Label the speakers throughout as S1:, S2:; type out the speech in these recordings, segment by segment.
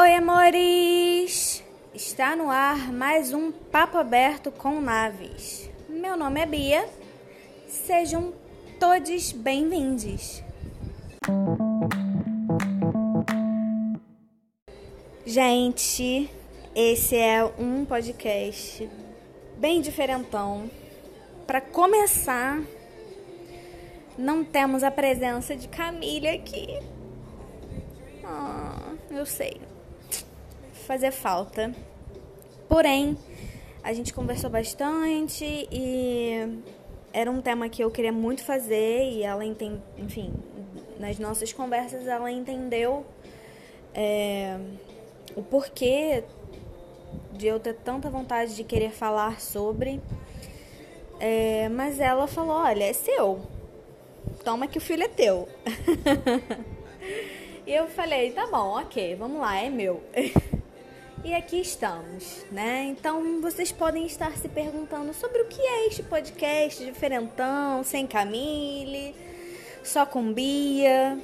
S1: Oi, amores! Está no ar mais um Papo Aberto com Naves. Meu nome é Bia. Sejam todos bem-vindos. Gente, esse é um podcast bem diferentão. Para começar, não temos a presença de Camila aqui. Ah, eu sei. Fazer falta. Porém, a gente conversou bastante e era um tema que eu queria muito fazer e ela entende, enfim, nas nossas conversas ela entendeu é, o porquê de eu ter tanta vontade de querer falar sobre. É, mas ela falou, olha, é seu. Toma que o filho é teu. E eu falei, tá bom, ok, vamos lá, é meu. e aqui estamos, né? Então vocês podem estar se perguntando sobre o que é este podcast diferentão, sem Camille, só com Bia.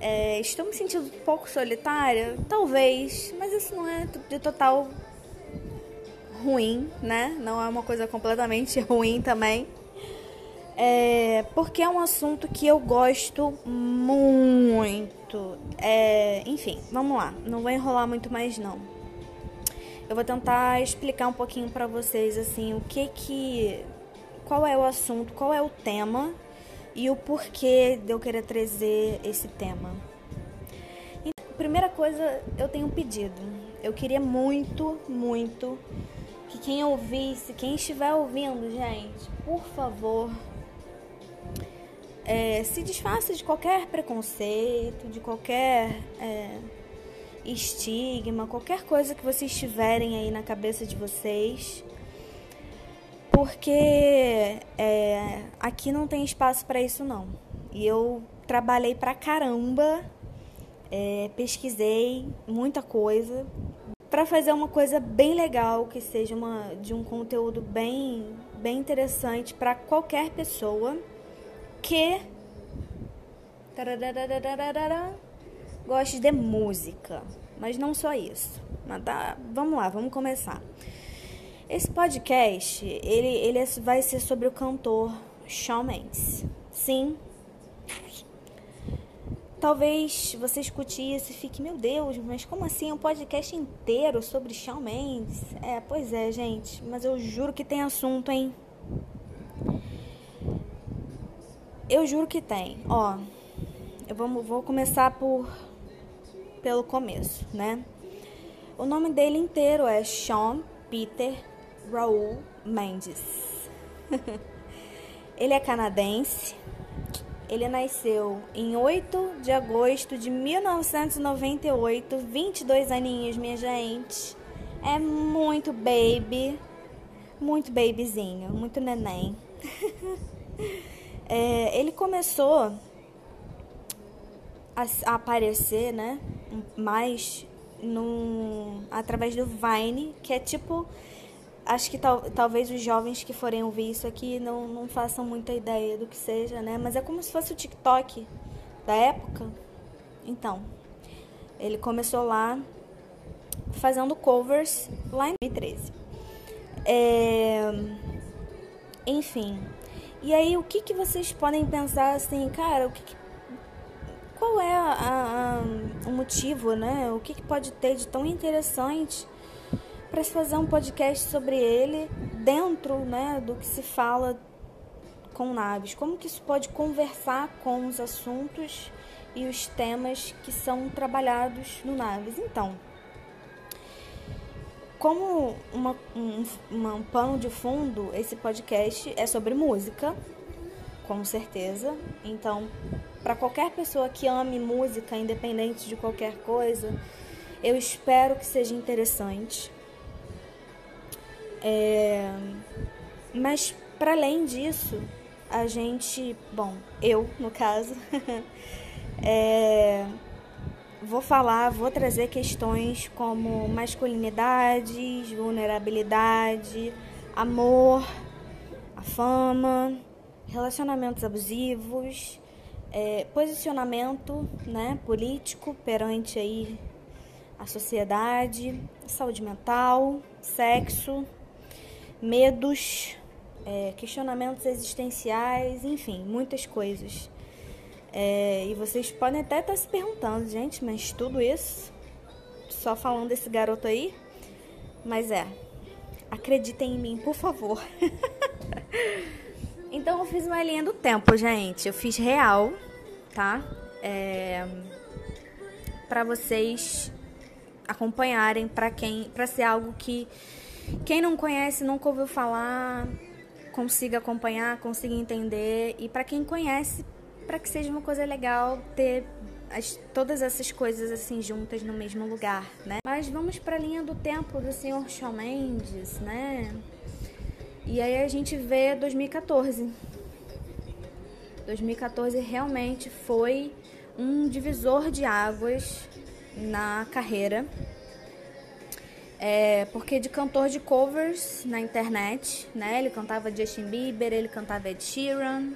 S1: É, estou me sentindo um pouco solitária? Talvez, mas isso não é de total ruim, né? Não é uma coisa completamente ruim também. É, porque é um assunto que eu gosto muito. É, enfim, vamos lá. Não vou enrolar muito mais não. Eu vou tentar explicar um pouquinho para vocês assim o que que, qual é o assunto, qual é o tema e o porquê de eu querer trazer esse tema. Então, primeira coisa, eu tenho um pedido. Eu queria muito, muito que quem ouvisse, quem estiver ouvindo, gente, por favor, é, se desfaça de qualquer preconceito, de qualquer é, estigma, qualquer coisa que vocês tiverem aí na cabeça de vocês, porque é, aqui não tem espaço para isso não. E eu trabalhei pra caramba, é, pesquisei muita coisa para fazer uma coisa bem legal, que seja uma, de um conteúdo bem, bem interessante para qualquer pessoa que goste de música, mas não só isso. Mas tá, vamos lá, vamos começar. Esse podcast, ele, ele vai ser sobre o cantor Shawn Mendes. Sim. Talvez você escute isso e fique, meu Deus, mas como assim um podcast inteiro sobre Shawn Mendes? É, pois é, gente, mas eu juro que tem assunto, hein? Eu juro que tem. Ó, eu vou, vou começar por pelo começo, né? O nome dele inteiro é Sean Peter Raul Mendes. ele é canadense. Ele nasceu em 8 de agosto de 1998, 22 aninhos, minha gente. É muito baby, muito babyzinho, muito neném. É, ele começou a, a, aparecer, né, mais no, através do Vine, que é tipo acho que tal, talvez os jovens que forem ouvir isso aqui não, não façam muita ideia do que seja, né? Mas é como se fosse o TikTok da época. Então, ele começou lá fazendo covers lá em 2013. É, enfim, e aí, o que, que vocês podem pensar assim, cara, o que, que qual é a, a, o motivo, né? O que, que pode ter de tão interessante para se fazer um podcast sobre ele dentro, né, do que se fala com naves? Como que isso pode conversar com os assuntos e os temas que são trabalhados no naves? Então, como uma, um, uma, um pano de fundo, esse podcast é sobre música, com certeza. Então, para qualquer pessoa que ame música, independente de qualquer coisa, eu espero que seja interessante. É... Mas, para além disso, a gente, bom, eu no caso, é vou falar, vou trazer questões como masculinidades, vulnerabilidade, amor, a fama, relacionamentos abusivos, é, posicionamento né, político perante aí a sociedade, saúde mental, sexo, medos, é, questionamentos existenciais, enfim, muitas coisas. É, e vocês podem até estar se perguntando, gente, mas tudo isso só falando desse garoto aí? Mas é, acreditem em mim, por favor. então eu fiz uma linha do tempo, gente. Eu fiz real, tá? É, para vocês acompanharem, para quem, para ser algo que quem não conhece, nunca ouviu falar, consiga acompanhar, consiga entender e para quem conhece, para que seja uma coisa legal ter as, todas essas coisas assim juntas no mesmo lugar, né? Mas vamos para a linha do tempo do Senhor Shawn Mendes, né? E aí a gente vê 2014. 2014 realmente foi um divisor de águas na carreira. É, porque de cantor de covers na internet, né? Ele cantava Justin Bieber, ele cantava Ed Sheeran.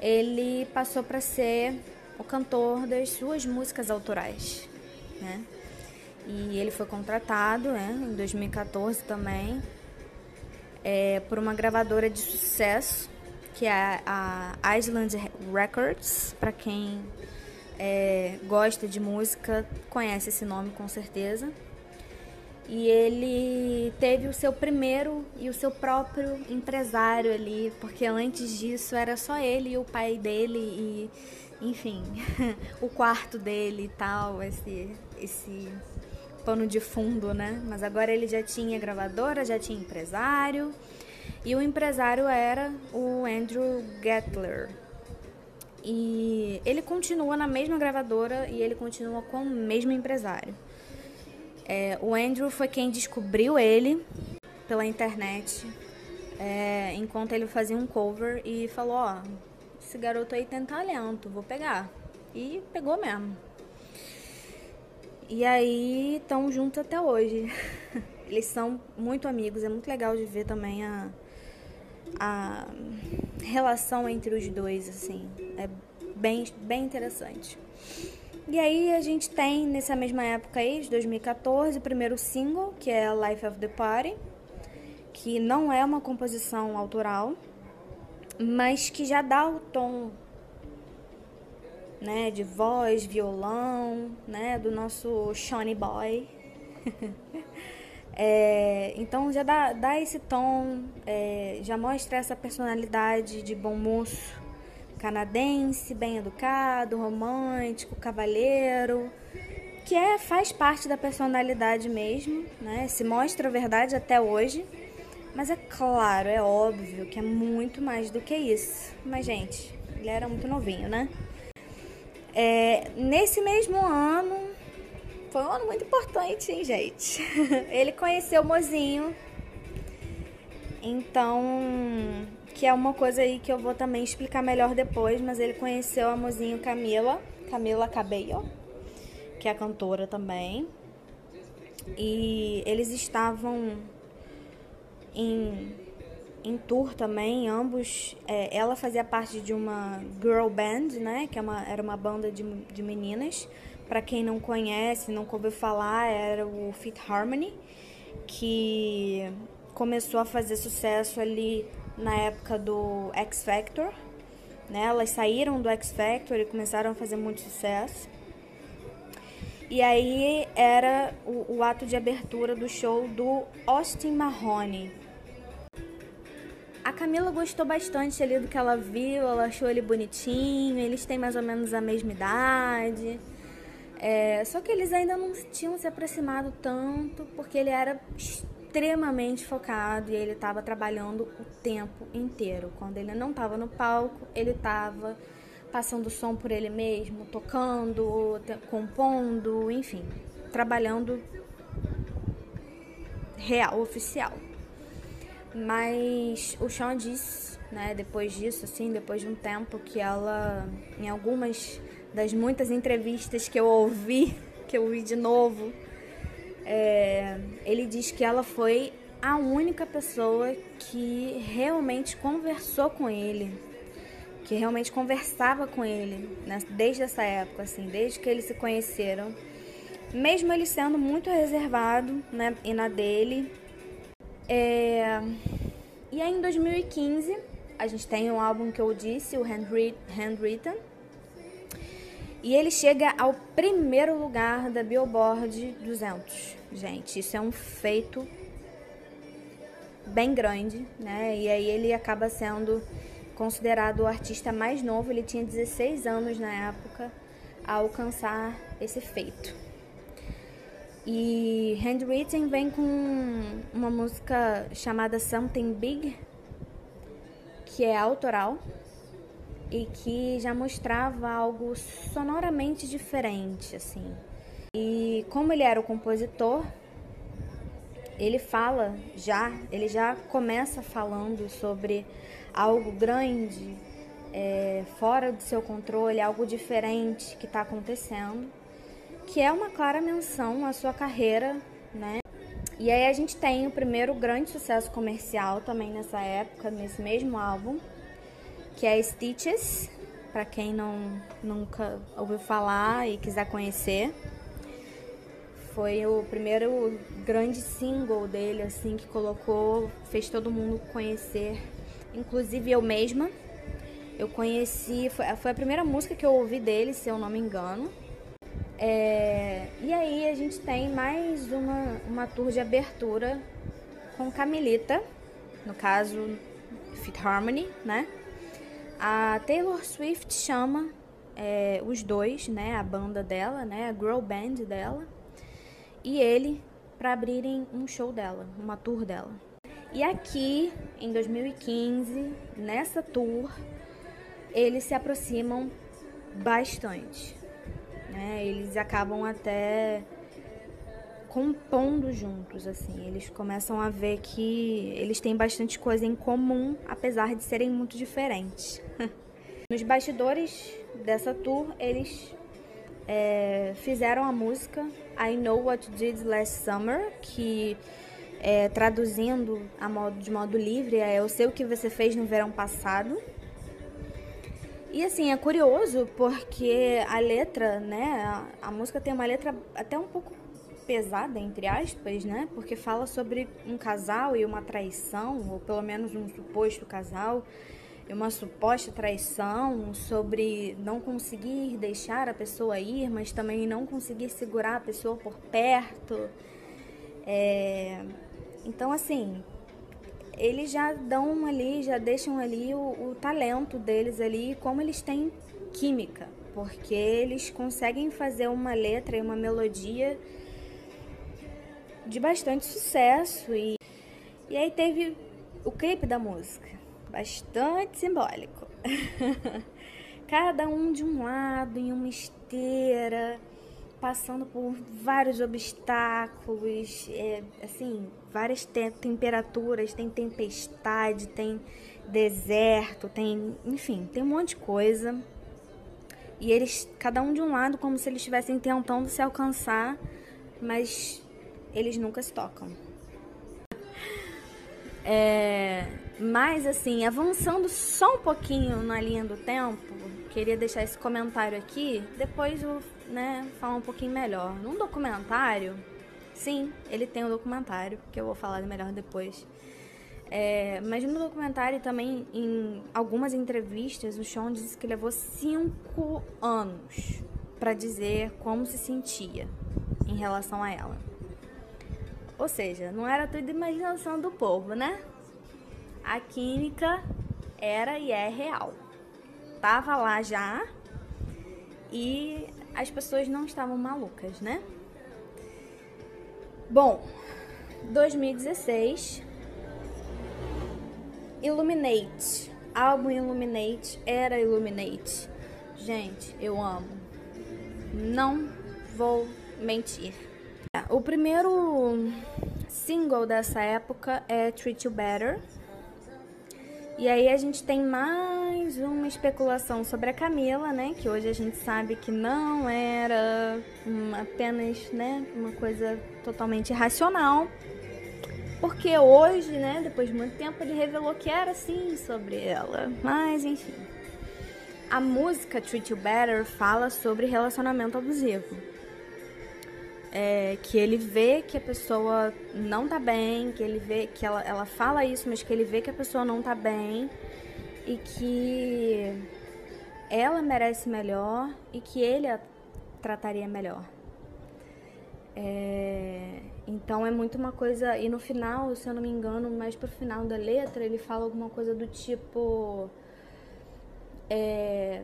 S1: Ele passou para ser o cantor das suas músicas autorais, né? E ele foi contratado, né, em 2014 também, é, por uma gravadora de sucesso, que é a Island Records, para quem é, gosta de música conhece esse nome com certeza. E ele teve o seu primeiro e o seu próprio empresário ali, porque antes disso era só ele e o pai dele e enfim, o quarto dele e tal, esse, esse pano de fundo, né? Mas agora ele já tinha gravadora, já tinha empresário. E o empresário era o Andrew Gettler. E ele continua na mesma gravadora e ele continua com o mesmo empresário. É, o Andrew foi quem descobriu ele pela internet é, enquanto ele fazia um cover e falou: Ó, esse garoto aí tem talento, vou pegar. E pegou mesmo. E aí estão juntos até hoje. Eles são muito amigos, é muito legal de ver também a, a relação entre os dois, assim. É bem, bem interessante. E aí a gente tem, nessa mesma época aí, de 2014, o primeiro single, que é Life of the Party, que não é uma composição autoral, mas que já dá o tom né, de voz, violão, né, do nosso Shawnee Boy. é, então já dá, dá esse tom, é, já mostra essa personalidade de bom moço canadense, bem educado, romântico, cavalheiro, que é, faz parte da personalidade mesmo, né? Se mostra a verdade até hoje. Mas é claro, é óbvio que é muito mais do que isso. Mas, gente, ele era muito novinho, né? É, nesse mesmo ano, foi um ano muito importante, hein, gente? ele conheceu o mozinho. Então, que é uma coisa aí que eu vou também explicar melhor depois, mas ele conheceu a mozinho Camila, Camila Cabello, que é a cantora também. E eles estavam em, em tour também, ambos. É, ela fazia parte de uma girl band, né? Que é uma, era uma banda de, de meninas. Para quem não conhece, não ouviu falar, era o Fit Harmony, que começou a fazer sucesso ali na época do X Factor. Né? Elas saíram do X Factor e começaram a fazer muito sucesso. E aí era o, o ato de abertura do show do Austin Mahoney, a Camila gostou bastante ali do que ela viu, ela achou ele bonitinho, eles têm mais ou menos a mesma idade. É, só que eles ainda não tinham se aproximado tanto, porque ele era extremamente focado e ele estava trabalhando o tempo inteiro. Quando ele não estava no palco, ele estava passando som por ele mesmo, tocando, compondo, enfim, trabalhando real, oficial. Mas o Sean disse, né, depois disso, assim, depois de um tempo que ela, em algumas das muitas entrevistas que eu ouvi, que eu ouvi de novo, é, ele diz que ela foi a única pessoa que realmente conversou com ele, que realmente conversava com ele, né, desde essa época, assim, desde que eles se conheceram. mesmo ele sendo muito reservado, né, e na dele. É... E aí em 2015 a gente tem um álbum que eu disse, o Handwritten, e ele chega ao primeiro lugar da Billboard 200. Gente, isso é um feito bem grande, né? E aí ele acaba sendo considerado o artista mais novo, ele tinha 16 anos na época, a alcançar esse feito. E Handwritten vem com uma música chamada Something Big, que é autoral e que já mostrava algo sonoramente diferente, assim. E como ele era o compositor, ele fala já, ele já começa falando sobre algo grande, é, fora do seu controle, algo diferente que está acontecendo, que é uma clara menção à sua carreira, né? E aí a gente tem o primeiro grande sucesso comercial também nessa época, nesse mesmo álbum, que é Stitches, para quem não nunca ouviu falar e quiser conhecer. Foi o primeiro grande single dele, assim, que colocou, fez todo mundo conhecer, inclusive eu mesma. Eu conheci, foi, foi a primeira música que eu ouvi dele, se eu não me engano. É, e aí a gente tem mais uma, uma tour de abertura com Camilita, no caso Fit Harmony, né? A Taylor Swift chama é, os dois, né, a banda dela, né, a girl band dela, e ele para abrirem um show dela, uma tour dela. E aqui, em 2015, nessa tour, eles se aproximam bastante. Né? Eles acabam até compondo juntos, assim. Eles começam a ver que eles têm bastante coisa em comum, apesar de serem muito diferentes. Nos bastidores dessa tour, eles é, fizeram a música I Know What You Did Last Summer, que é, traduzindo modo, de modo livre é Eu sei o que você fez no verão passado. E assim, é curioso porque a letra, né? A, a, música tem uma letra até um pouco pesada, entre aspas, né? Porque fala sobre um casal e uma traição, ou pelo menos um suposto casal e uma suposta traição, sobre não conseguir deixar a pessoa ir, mas também não conseguir segurar a pessoa por perto. É... Então, assim, eles já dão ali, já deixam ali o, o talento deles ali, como eles têm química, porque eles conseguem fazer uma letra e uma melodia de bastante sucesso e, e aí teve o clipe da música, bastante simbólico. Cada um de um lado, em uma esteira, passando por vários obstáculos, é, assim, várias te temperaturas, tem tempestade, tem deserto, tem, enfim, tem um monte de coisa. E eles, cada um de um lado, como se eles estivessem tentando se alcançar, mas eles nunca se tocam. É, mas assim, avançando só um pouquinho na linha do tempo, queria deixar esse comentário aqui, depois eu né, falar um pouquinho melhor. Num documentário, sim, ele tem um documentário, que eu vou falar melhor depois. É, mas no documentário também, em algumas entrevistas, o Sean disse que levou cinco anos para dizer como se sentia em relação a ela. Ou seja, não era tudo imaginação do povo, né? A química era e é real. Tava lá já e as pessoas não estavam malucas, né? Bom, 2016, Illuminate, álbum Illuminate era Illuminate. Gente, eu amo. Não vou mentir. O primeiro single dessa época é Treat You Better e aí a gente tem mais uma especulação sobre a Camila, né? Que hoje a gente sabe que não era apenas né, uma coisa totalmente irracional. Porque hoje, né, depois de muito tempo, ele revelou que era sim sobre ela. Mas enfim. A música Treat You Better fala sobre relacionamento abusivo. É, que ele vê que a pessoa não tá bem, que ele vê que ela, ela fala isso, mas que ele vê que a pessoa não tá bem e que ela merece melhor e que ele a trataria melhor. É, então é muito uma coisa. E no final, se eu não me engano, mais pro final da letra, ele fala alguma coisa do tipo. É,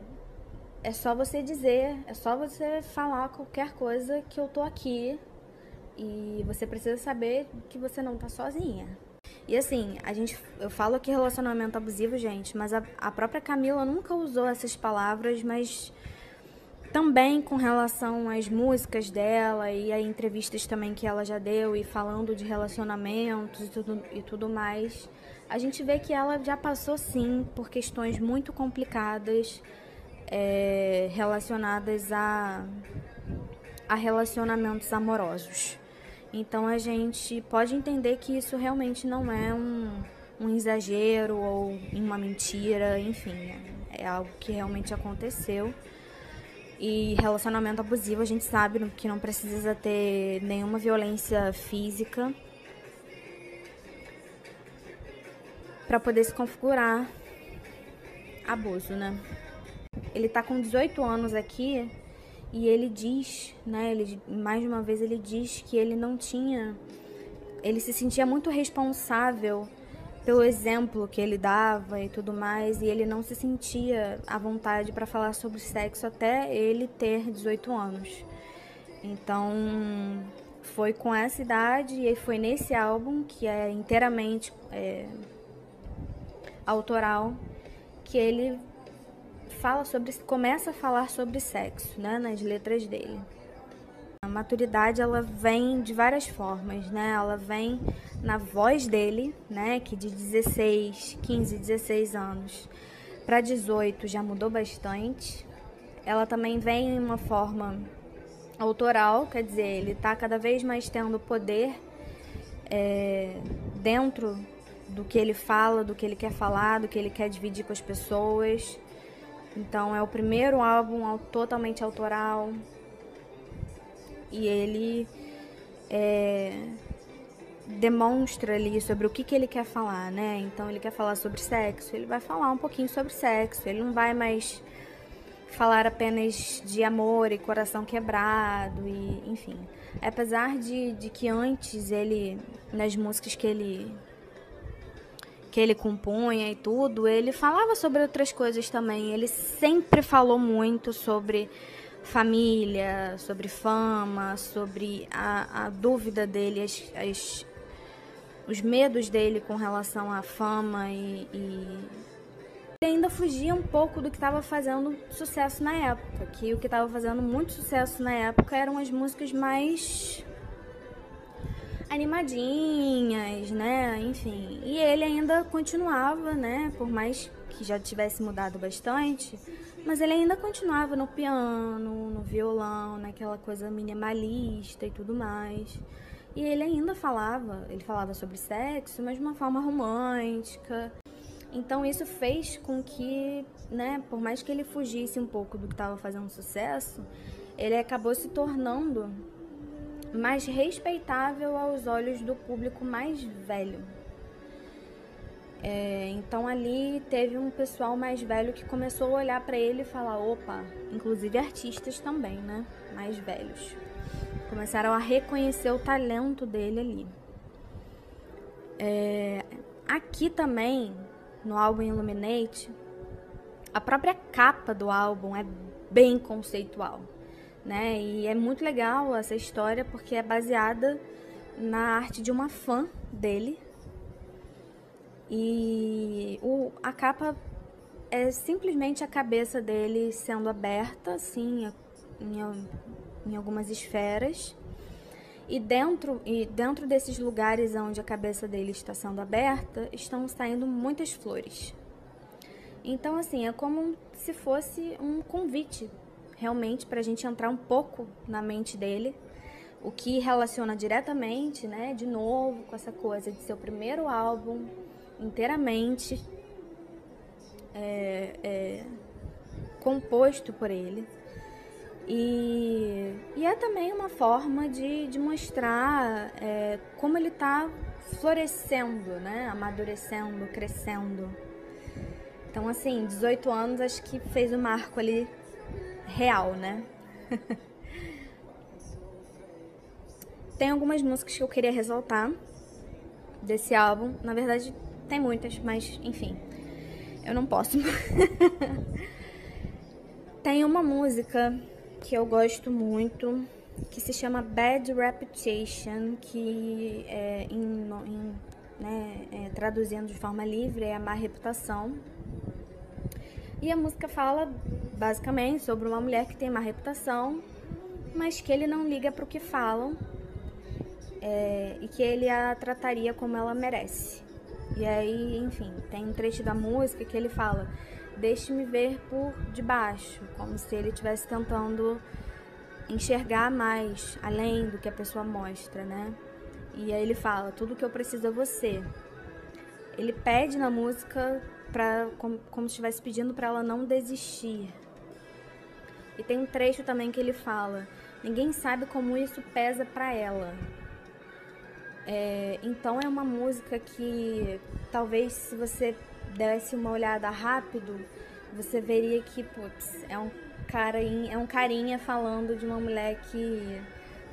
S1: é só você dizer, é só você falar qualquer coisa que eu tô aqui. E você precisa saber que você não tá sozinha. E assim, a gente, eu falo aqui relacionamento abusivo, gente, mas a, a própria Camila nunca usou essas palavras, mas também com relação às músicas dela e a entrevistas também que ela já deu e falando de relacionamentos e tudo, e tudo mais, a gente vê que ela já passou sim por questões muito complicadas é, relacionadas a, a relacionamentos amorosos. Então a gente pode entender que isso realmente não é um, um exagero ou uma mentira, enfim, é algo que realmente aconteceu. E relacionamento abusivo a gente sabe que não precisa ter nenhuma violência física para poder se configurar abuso, né? Ele tá com 18 anos aqui e ele diz, né, ele mais uma vez ele diz que ele não tinha ele se sentia muito responsável pelo exemplo que ele dava e tudo mais, e ele não se sentia à vontade para falar sobre sexo até ele ter 18 anos. Então, foi com essa idade e foi nesse álbum, que é inteiramente é, autoral, que ele fala sobre, começa a falar sobre sexo, né, nas letras dele. A maturidade ela vem de várias formas, né? Ela vem na voz dele, né, que de 16, 15, 16 anos para 18 já mudou bastante. Ela também vem em uma forma autoral, quer dizer, ele está cada vez mais tendo poder é, dentro do que ele fala, do que ele quer falar, do que ele quer dividir com as pessoas. Então é o primeiro álbum totalmente autoral. E ele é, demonstra ali sobre o que, que ele quer falar, né? Então ele quer falar sobre sexo, ele vai falar um pouquinho sobre sexo. Ele não vai mais falar apenas de amor e coração quebrado e enfim. Apesar de, de que antes ele, nas músicas que ele que ele compunha e tudo, ele falava sobre outras coisas também. Ele sempre falou muito sobre família, sobre fama, sobre a, a dúvida dele, as, as, os medos dele com relação à fama e, e ele ainda fugia um pouco do que estava fazendo sucesso na época, que o que estava fazendo muito sucesso na época eram as músicas mais animadinhas, né? Enfim. E ele ainda continuava, né? Por mais que já tivesse mudado bastante, mas ele ainda continuava no piano, no violão, naquela coisa minimalista e tudo mais. E ele ainda falava, ele falava sobre sexo, mas de uma forma romântica. Então isso fez com que, né, por mais que ele fugisse um pouco do que estava fazendo sucesso, ele acabou se tornando mais respeitável aos olhos do público mais velho. É, então ali teve um pessoal mais velho que começou a olhar para ele e falar, opa, inclusive artistas também, né, mais velhos, começaram a reconhecer o talento dele ali. É, aqui também no álbum Illuminate, a própria capa do álbum é bem conceitual né? E é muito legal essa história porque é baseada na arte de uma fã dele. E o, a capa é simplesmente a cabeça dele sendo aberta, assim, em, em algumas esferas. E dentro, e dentro desses lugares onde a cabeça dele está sendo aberta, estão saindo muitas flores. Então, assim, é como se fosse um convite realmente para a gente entrar um pouco na mente dele, o que relaciona diretamente, né, de novo com essa coisa de ser o primeiro álbum inteiramente é, é, composto por ele. E, e é também uma forma de, de mostrar é, como ele está florescendo, né? Amadurecendo, crescendo. Então, assim, 18 anos acho que fez o marco ali real, né? tem algumas músicas que eu queria ressaltar desse álbum. Na verdade, tem muitas, mas enfim, eu não posso. tem uma música que eu gosto muito que se chama Bad Reputation, que é, em, em, né, é, traduzindo de forma livre é a má reputação. E a música fala basicamente sobre uma mulher que tem má reputação, mas que ele não liga para o que falam é, e que ele a trataria como ela merece. E aí, enfim, tem um trecho da música que ele fala: Deixe-me ver por debaixo, como se ele estivesse tentando enxergar mais além do que a pessoa mostra, né? E aí ele fala: Tudo que eu preciso é você. Ele pede na música pra, como, como se estivesse pedindo para ela não desistir. E tem um trecho também que ele fala: Ninguém sabe como isso pesa para ela. É, então é uma música que talvez se você desse uma olhada rápido, você veria que, putz, é um cara é um carinha falando de uma mulher que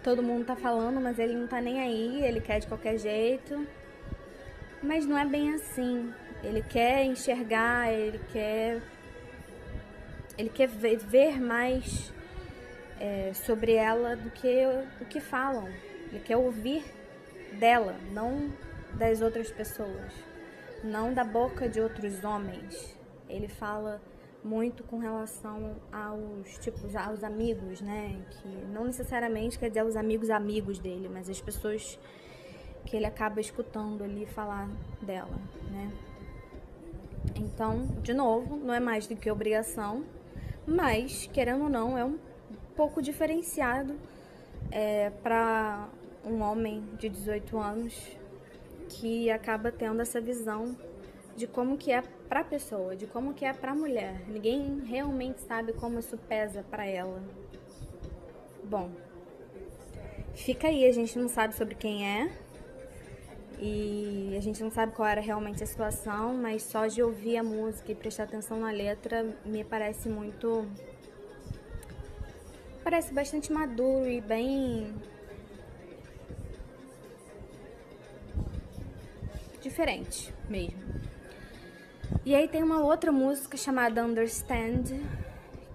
S1: todo mundo tá falando, mas ele não tá nem aí, ele quer de qualquer jeito. Mas não é bem assim. Ele quer enxergar, ele quer ele quer ver, mais é, sobre ela do que o que falam. Ele quer ouvir dela, não das outras pessoas, não da boca de outros homens. Ele fala muito com relação aos tipos aos amigos, né? Que não necessariamente quer dizer os amigos amigos dele, mas as pessoas que ele acaba escutando ali falar dela, né? Então, de novo, não é mais do que obrigação, mas querendo ou não é um pouco diferenciado é, para um homem de 18 anos que acaba tendo essa visão de como que é para a pessoa, de como que é para a mulher. Ninguém realmente sabe como isso pesa para ela. Bom, fica aí, a gente não sabe sobre quem é. E a gente não sabe qual era realmente a situação, mas só de ouvir a música e prestar atenção na letra me parece muito parece bastante maduro e bem diferente mesmo. E aí tem uma outra música chamada Understand,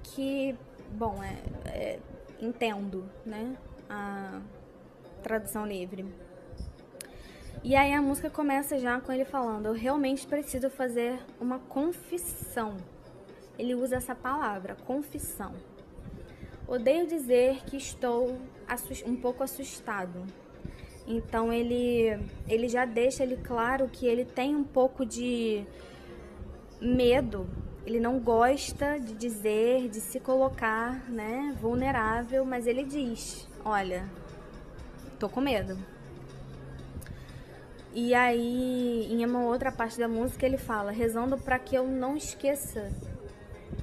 S1: que, bom, é, é entendo, né? A tradução livre. E aí a música começa já com ele falando: Eu realmente preciso fazer uma confissão. Ele usa essa palavra, confissão. Odeio dizer que estou um pouco assustado então ele, ele já deixa ele claro que ele tem um pouco de medo. Ele não gosta de dizer, de se colocar, né, vulnerável, mas ele diz: "Olha, tô com medo". E aí, em uma outra parte da música, ele fala: "Rezando para que eu não esqueça,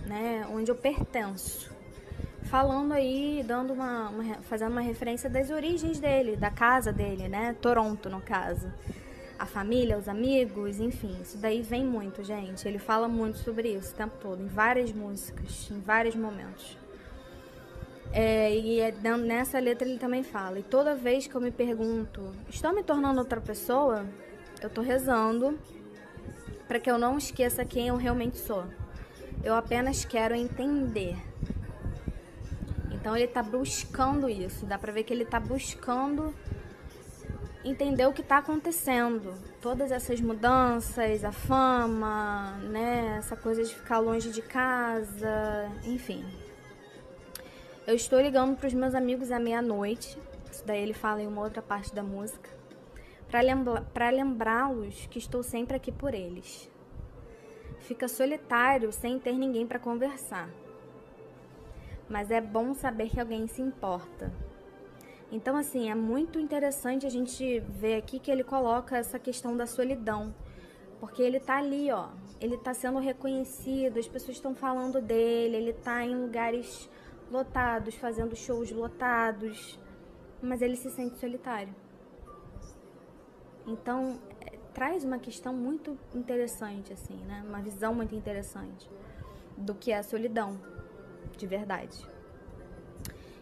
S1: né, onde eu pertenço" falando aí, dando uma, uma, fazendo uma referência das origens dele, da casa dele, né? Toronto, no caso. A família, os amigos, enfim, isso daí vem muito, gente. Ele fala muito sobre isso o tempo todo, em várias músicas, em vários momentos. É, e é, nessa letra ele também fala: E toda vez que eu me pergunto, estou me tornando outra pessoa? Eu estou rezando para que eu não esqueça quem eu realmente sou. Eu apenas quero entender então ele está buscando isso. Dá para ver que ele está buscando entender o que está acontecendo. Todas essas mudanças, a fama, né? Essa coisa de ficar longe de casa, enfim. Eu estou ligando para os meus amigos à meia-noite. Isso daí ele fala em uma outra parte da música. Para lembrá-los que estou sempre aqui por eles. Fica solitário sem ter ninguém para conversar mas é bom saber que alguém se importa. Então, assim, é muito interessante a gente ver aqui que ele coloca essa questão da solidão, porque ele tá ali, ó, ele tá sendo reconhecido, as pessoas estão falando dele, ele tá em lugares lotados, fazendo shows lotados, mas ele se sente solitário. Então, é, traz uma questão muito interessante, assim, né? Uma visão muito interessante do que é a solidão, de verdade.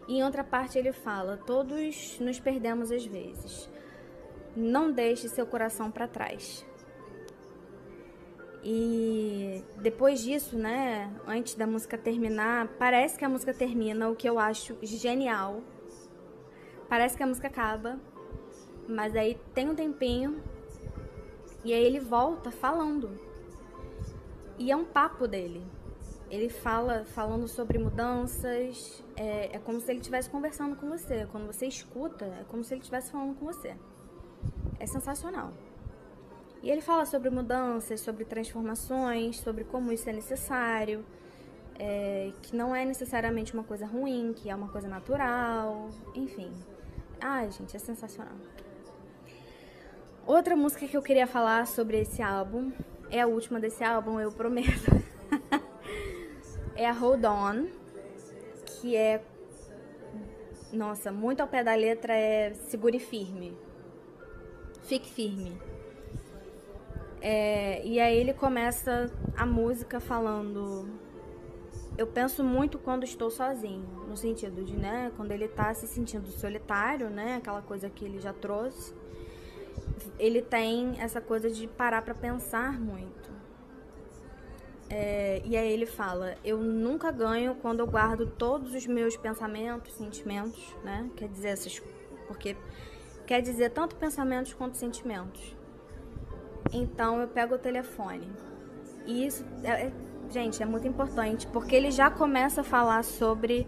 S1: E em outra parte ele fala: todos nos perdemos às vezes. Não deixe seu coração para trás. E depois disso, né, antes da música terminar, parece que a música termina, o que eu acho genial. Parece que a música acaba, mas aí tem um tempinho e aí ele volta falando. E é um papo dele. Ele fala falando sobre mudanças, é, é como se ele estivesse conversando com você. Quando você escuta, é como se ele estivesse falando com você. É sensacional. E ele fala sobre mudanças, sobre transformações, sobre como isso é necessário, é, que não é necessariamente uma coisa ruim, que é uma coisa natural, enfim. Ai, gente, é sensacional. Outra música que eu queria falar sobre esse álbum é a última desse álbum, eu prometo. é a Hold On, que é. Nossa, muito ao pé da letra é segure firme. Fique firme. É, e aí ele começa a música falando. Eu penso muito quando estou sozinho, no sentido de, né, quando ele tá se sentindo solitário, né, aquela coisa que ele já trouxe. Ele tem essa coisa de parar para pensar muito. É, e aí ele fala: Eu nunca ganho quando eu guardo todos os meus pensamentos, sentimentos, né? Quer dizer, essas. Porque quer dizer tanto pensamentos quanto sentimentos. Então eu pego o telefone. E isso, é, é, gente, é muito importante, porque ele já começa a falar sobre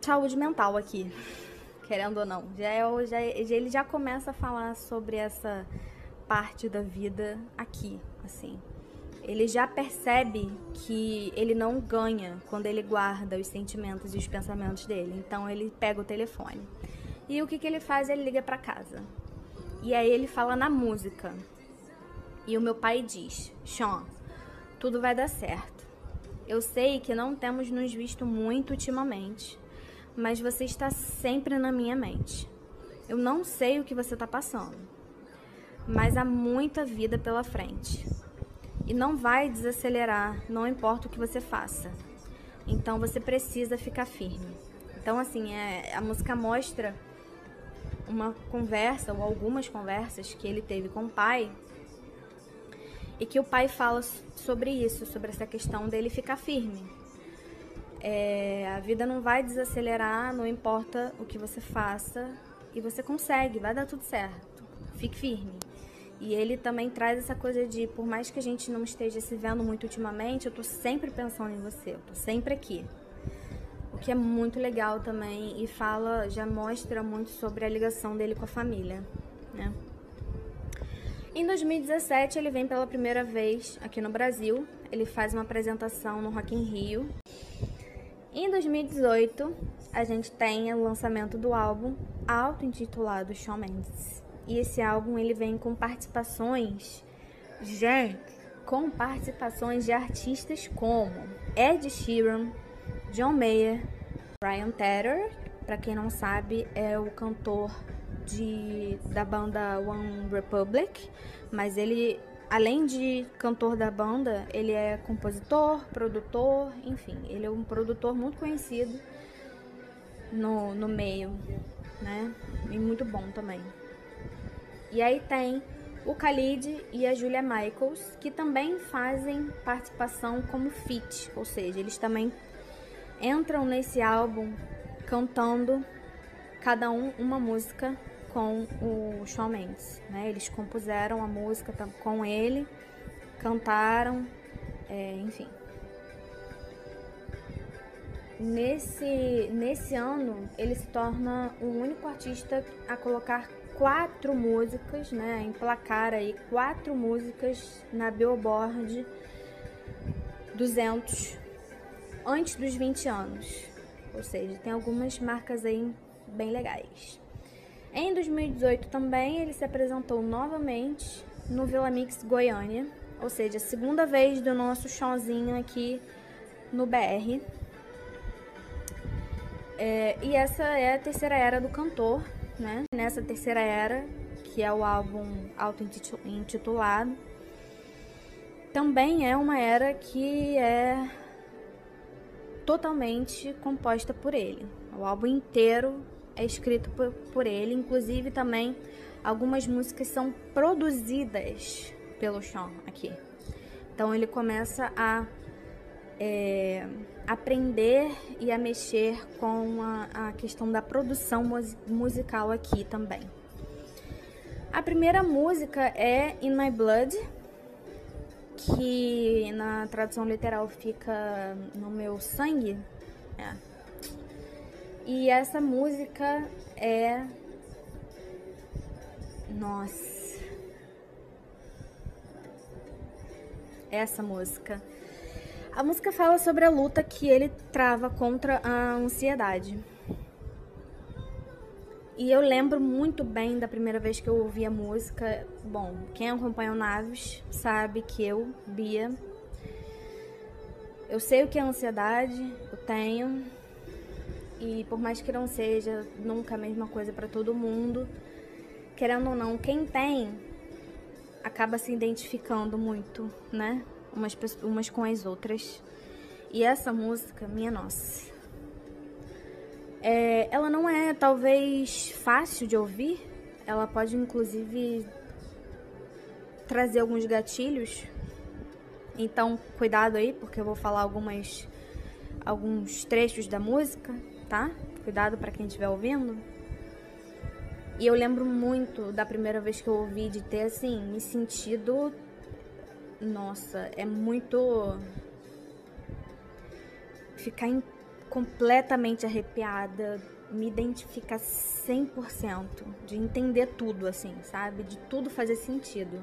S1: saúde mental aqui, querendo ou não. Já, é, já, ele já começa a falar sobre essa parte da vida aqui, assim. Ele já percebe que ele não ganha quando ele guarda os sentimentos e os pensamentos dele. Então ele pega o telefone. E o que, que ele faz? Ele liga para casa. E aí ele fala na música. E o meu pai diz: Sean, tudo vai dar certo. Eu sei que não temos nos visto muito ultimamente, mas você está sempre na minha mente. Eu não sei o que você está passando, mas há muita vida pela frente. E não vai desacelerar, não importa o que você faça. Então você precisa ficar firme. Então, assim, é, a música mostra uma conversa ou algumas conversas que ele teve com o pai e que o pai fala sobre isso, sobre essa questão dele ficar firme. É, a vida não vai desacelerar, não importa o que você faça e você consegue, vai dar tudo certo. Fique firme. E ele também traz essa coisa de, por mais que a gente não esteja se vendo muito ultimamente, eu tô sempre pensando em você, eu tô sempre aqui o que é muito legal também e fala, já mostra muito sobre a ligação dele com a família, né? Em 2017 ele vem pela primeira vez aqui no Brasil, ele faz uma apresentação no Rock in Rio. Em 2018 a gente tem o lançamento do álbum auto-intitulado Shawn Mendes. E esse álbum ele vem com participações, gente, com participações de artistas como Ed Sheeran, John Mayer, Brian Tedder, para quem não sabe, é o cantor de, da banda One Republic, mas ele, além de cantor da banda, ele é compositor, produtor, enfim, ele é um produtor muito conhecido no, no meio, né? E muito bom também. E aí tem o Khalid e a Julia Michaels, que também fazem participação como feat, ou seja, eles também entram nesse álbum cantando cada um uma música com o Shawn Mendes, né? Eles compuseram a música com ele, cantaram, é, enfim. Nesse, nesse ano, ele se torna o único artista a colocar quatro músicas, né? Emplacar aí quatro músicas na Billboard 200 antes dos 20 anos. Ou seja, tem algumas marcas aí bem legais. Em 2018 também ele se apresentou novamente no Vila Mix Goiânia, ou seja, a segunda vez do nosso showzinho aqui no BR. É, e essa é a terceira era do cantor, né? Nessa terceira era, que é o álbum auto-intitulado, também é uma era que é totalmente composta por ele. O álbum inteiro é escrito por, por ele, inclusive também algumas músicas são produzidas pelo Sean aqui. Então ele começa a é, aprender e a mexer com a, a questão da produção musical aqui também. A primeira música é In My Blood, que na tradução literal fica no meu sangue. É. E essa música é. Nossa. Essa música. A música fala sobre a luta que ele trava contra a ansiedade. E eu lembro muito bem da primeira vez que eu ouvi a música. Bom, quem acompanha o Naves sabe que eu, Bia, eu sei o que é ansiedade, eu tenho. E por mais que não seja nunca a mesma coisa para todo mundo, querendo ou não, quem tem acaba se identificando muito, né? Umas, umas com as outras. E essa música, minha nossa é, ela não é talvez fácil de ouvir, ela pode inclusive trazer alguns gatilhos. Então, cuidado aí, porque eu vou falar algumas alguns trechos da música, tá? Cuidado para quem estiver ouvindo. E eu lembro muito da primeira vez que eu ouvi de ter assim, me sentido nossa, é muito ficar em completamente arrepiada, me identifica 100%, de entender tudo, assim, sabe? De tudo fazer sentido.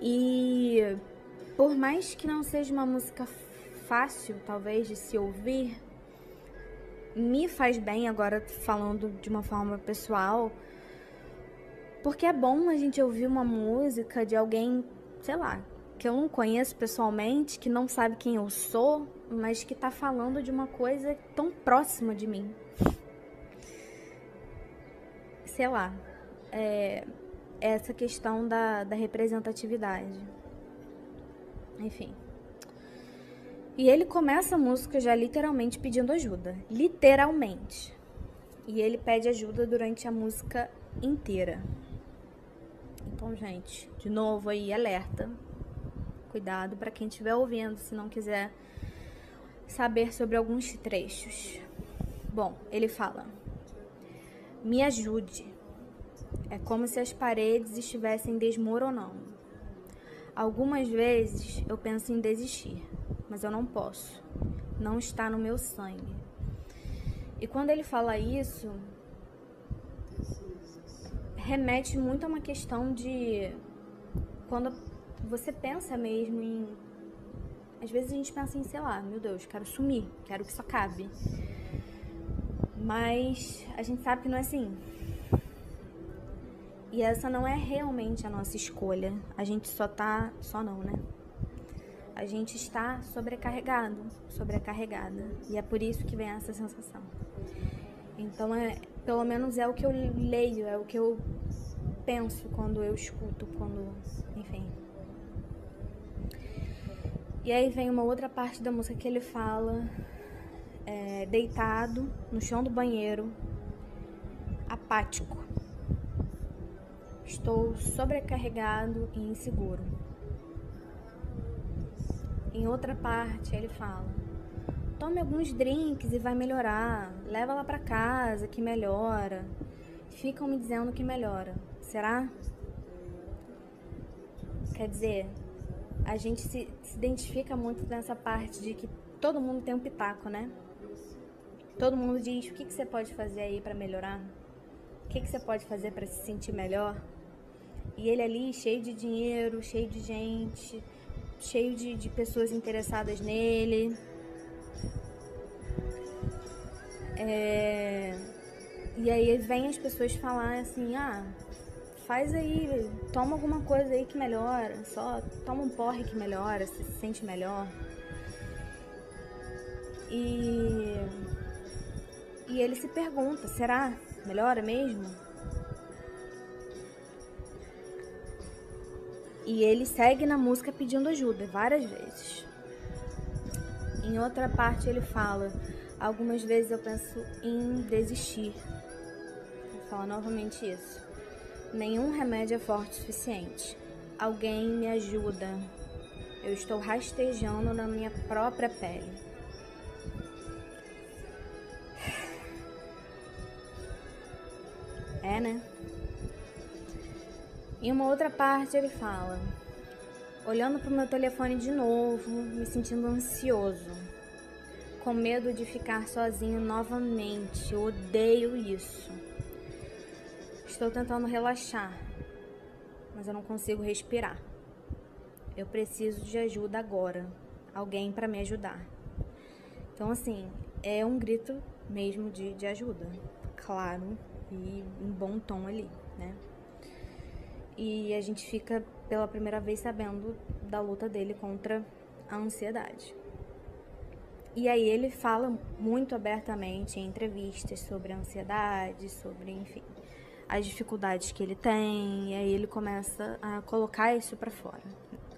S1: E por mais que não seja uma música fácil, talvez, de se ouvir, me faz bem agora falando de uma forma pessoal, porque é bom a gente ouvir uma música de alguém, sei lá, que eu não conheço pessoalmente, que não sabe quem eu sou, mas que tá falando de uma coisa tão próxima de mim. Sei lá, é, essa questão da, da representatividade. Enfim. E ele começa a música já literalmente pedindo ajuda. Literalmente. E ele pede ajuda durante a música inteira. Então, gente, de novo aí, alerta cuidado para quem estiver ouvindo, se não quiser saber sobre alguns trechos. Bom, ele fala: Me ajude. É como se as paredes estivessem desmoronando. Algumas vezes eu penso em desistir, mas eu não posso. Não está no meu sangue. E quando ele fala isso, remete muito a uma questão de quando você pensa mesmo em. Às vezes a gente pensa em, sei lá, meu Deus, quero sumir, quero que isso acabe. Mas a gente sabe que não é assim. E essa não é realmente a nossa escolha. A gente só tá. Só não, né? A gente está sobrecarregado, sobrecarregada. E é por isso que vem essa sensação. Então, é, pelo menos é o que eu leio, é o que eu penso quando eu escuto, quando, enfim, e aí vem uma outra parte da música que ele fala é, deitado no chão do banheiro, apático. Estou sobrecarregado e inseguro. Em outra parte ele fala: Tome alguns drinks e vai melhorar. Leva lá para casa que melhora. Ficam me dizendo que melhora. Será? Quer dizer, a gente se, se identifica muito nessa parte de que todo mundo tem um pitaco, né? Todo mundo diz o que, que você pode fazer aí para melhorar, o que, que você pode fazer para se sentir melhor. E ele ali, cheio de dinheiro, cheio de gente, cheio de, de pessoas interessadas nele. É... E aí vem as pessoas falar assim, ah, faz aí, toma alguma coisa aí que melhora, só toma um porre que melhora, se sente melhor. E, e ele se pergunta: será? Melhora mesmo? E ele segue na música pedindo ajuda várias vezes. Em outra parte ele fala: algumas vezes eu penso em desistir. Ele fala novamente isso. Nenhum remédio é forte o suficiente. Alguém me ajuda. Eu estou rastejando na minha própria pele. É, né? Em uma outra parte ele fala: olhando para o meu telefone de novo, me sentindo ansioso, com medo de ficar sozinho novamente. Eu odeio isso. Estou tentando relaxar, mas eu não consigo respirar. Eu preciso de ajuda agora, alguém para me ajudar. Então, assim, é um grito mesmo de, de ajuda, claro, e em bom tom ali, né? E a gente fica pela primeira vez sabendo da luta dele contra a ansiedade. E aí ele fala muito abertamente em entrevistas sobre a ansiedade, sobre, enfim, as dificuldades que ele tem, e aí ele começa a colocar isso para fora,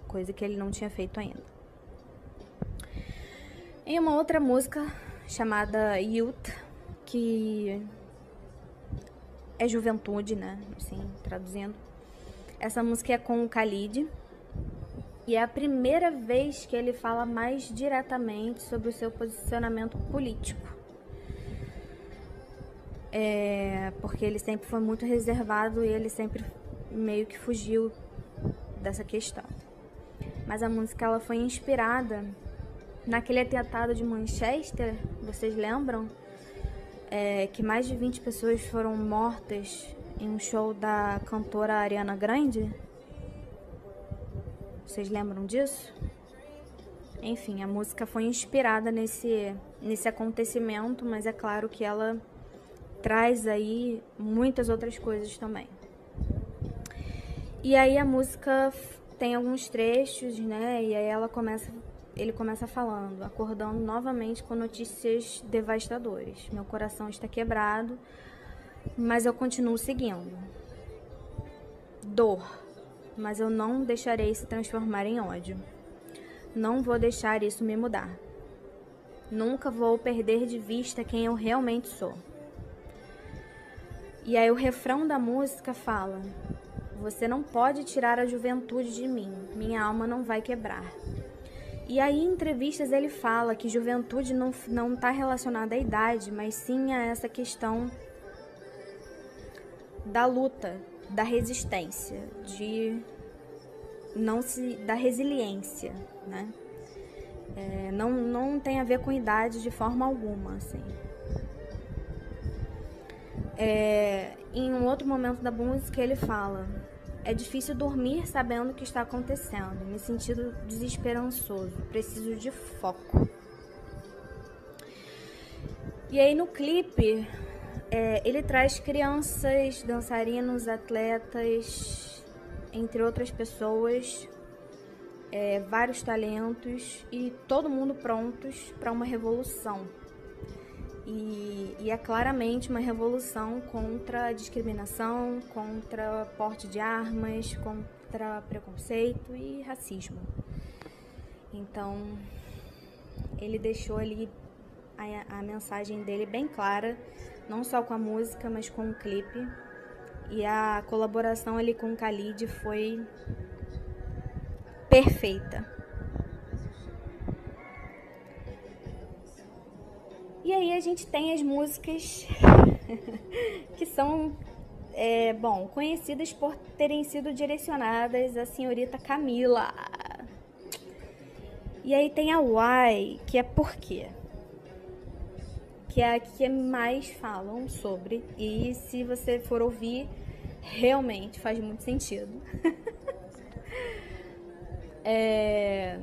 S1: coisa que ele não tinha feito ainda. Em uma outra música chamada Youth, que é juventude, né, assim, traduzindo, essa música é com o Khalid. E é a primeira vez que ele fala mais diretamente sobre o seu posicionamento político. É, porque ele sempre foi muito reservado e ele sempre meio que fugiu dessa questão. Mas a música ela foi inspirada naquele atentado de Manchester, vocês lembram? É, que mais de 20 pessoas foram mortas em um show da cantora Ariana Grande. Vocês lembram disso? Enfim, a música foi inspirada nesse, nesse acontecimento, mas é claro que ela traz aí muitas outras coisas também. E aí a música tem alguns trechos, né? E aí ela começa, ele começa falando, acordando novamente com notícias devastadoras. Meu coração está quebrado mas eu continuo seguindo. Dor, mas eu não deixarei se transformar em ódio. Não vou deixar isso me mudar. Nunca vou perder de vista quem eu realmente sou. E aí o refrão da música fala: Você não pode tirar a juventude de mim, minha alma não vai quebrar. E aí, em entrevistas, ele fala que juventude não está relacionada à idade, mas sim a essa questão da luta, da resistência, de não se da resiliência, né? É, não, não tem a ver com idade de forma alguma, assim. É, em um outro momento da música ele fala: é difícil dormir sabendo o que está acontecendo, me sentindo desesperançoso, preciso de foco. E aí no clipe é, ele traz crianças, dançarinos, atletas, entre outras pessoas, é, vários talentos e todo mundo prontos para uma revolução. E, e, é claramente uma revolução contra a discriminação, contra porte de armas, contra preconceito e racismo. Então, ele deixou ali a, a mensagem dele bem clara não só com a música, mas com o clipe. E a colaboração ali com o Khalid foi perfeita. E aí a gente tem as músicas que são, é, bom, conhecidas por terem sido direcionadas à senhorita Camila. E aí tem a Why, que é por quê? que é a que mais falam sobre. E se você for ouvir, realmente faz muito sentido. é...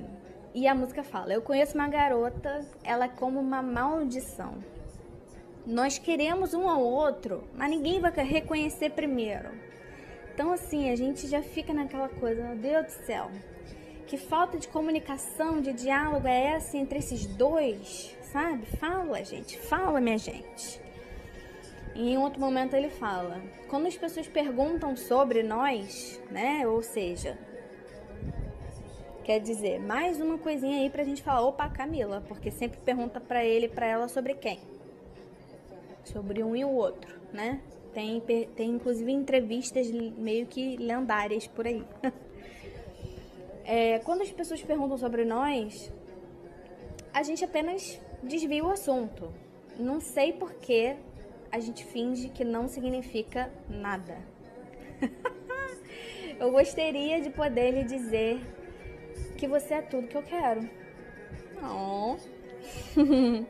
S1: E a música fala: Eu conheço uma garota, ela é como uma maldição. Nós queremos um ao outro, mas ninguém vai reconhecer primeiro. Então, assim, a gente já fica naquela coisa: Meu Deus do céu, que falta de comunicação, de diálogo é essa entre esses dois, sabe? Fala, gente, fala, minha gente. E em outro momento ele fala: quando as pessoas perguntam sobre nós, né? Ou seja, quer dizer, mais uma coisinha aí pra gente falar, opa, Camila, porque sempre pergunta pra ele e pra ela sobre quem? Sobre um e o outro, né? Tem, tem inclusive entrevistas meio que lendárias por aí. é, quando as pessoas perguntam sobre nós, a gente apenas desvia o assunto. Não sei por que a gente finge que não significa nada. eu gostaria de poder lhe dizer que você é tudo que eu quero. Oh.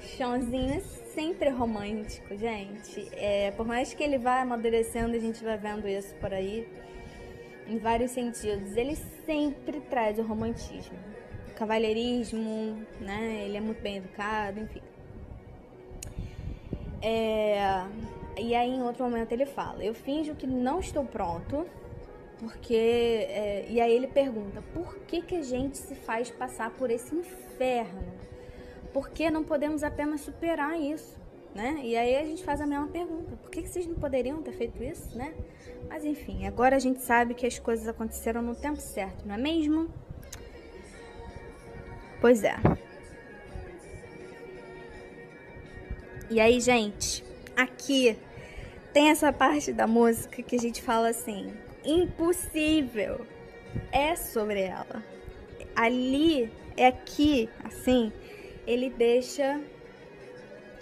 S1: Chãozinho é sempre romântico, gente. É, por mais que ele vá amadurecendo, a gente vai vendo isso por aí, em vários sentidos. Ele sempre traz o romantismo cavalheirismo, né? Ele é muito bem educado, enfim. É, e aí, em outro momento, ele fala: Eu finjo que não estou pronto, porque. É, e aí, ele pergunta: Por que, que a gente se faz passar por esse inferno? Por que não podemos apenas superar isso? Né? E aí a gente faz a mesma pergunta: Por que, que vocês não poderiam ter feito isso? Né? Mas enfim, agora a gente sabe que as coisas aconteceram no tempo certo, não é mesmo? Pois é. E aí, gente, aqui tem essa parte da música que a gente fala assim: impossível. É sobre ela. Ali, é aqui, assim, ele deixa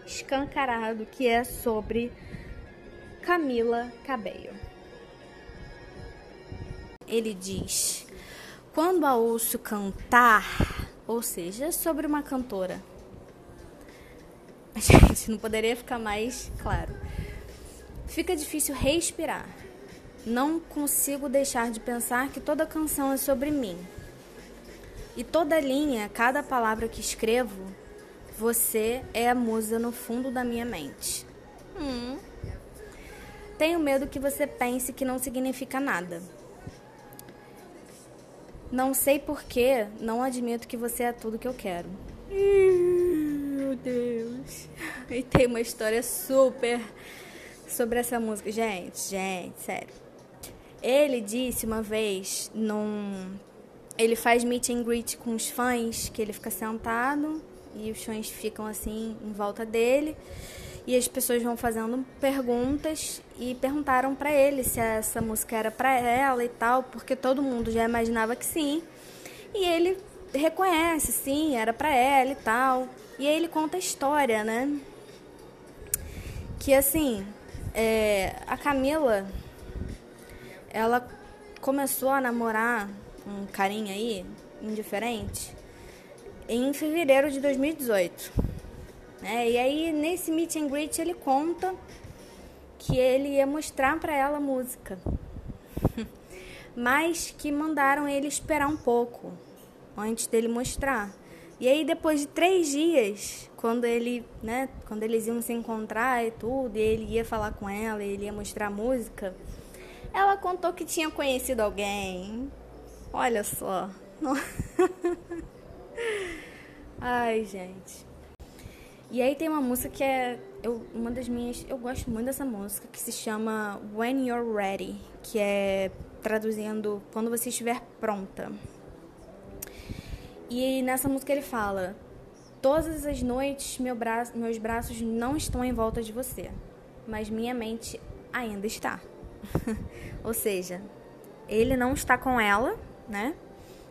S1: escancarado que é sobre Camila Cabello. Ele diz: Quando a ouço cantar, ou seja, sobre uma cantora. Gente, não poderia ficar mais claro. Fica difícil respirar. Não consigo deixar de pensar que toda canção é sobre mim. E toda linha, cada palavra que escrevo, você é a musa no fundo da minha mente. Hum. Tenho medo que você pense que não significa nada. Não sei porquê, não admito que você é tudo que eu quero. Meu Deus. E tem uma história super sobre essa música. Gente, gente, sério. Ele disse uma vez num. Ele faz meet and greet com os fãs, que ele fica sentado e os fãs ficam assim em volta dele e as pessoas vão fazendo perguntas e perguntaram para ele se essa música era para ela e tal, porque todo mundo já imaginava que sim. E ele reconhece, sim, era para ela e tal. E aí ele conta a história, né? Que assim, é, a Camila, ela começou a namorar um carinha aí, indiferente, em fevereiro de 2018. É, e aí nesse meet and greet ele conta que ele ia mostrar para ela música, mas que mandaram ele esperar um pouco antes dele mostrar. E aí depois de três dias, quando ele, né, quando eles iam se encontrar e tudo, e ele ia falar com ela, ele ia mostrar música, ela contou que tinha conhecido alguém. Olha só. Ai, gente. E aí tem uma música que é eu, uma das minhas. Eu gosto muito dessa música, que se chama When You're Ready, que é traduzindo quando você estiver pronta. E nessa música ele fala: Todas as noites meu meus braços não estão em volta de você, mas minha mente ainda está. Ou seja, ele não está com ela, né?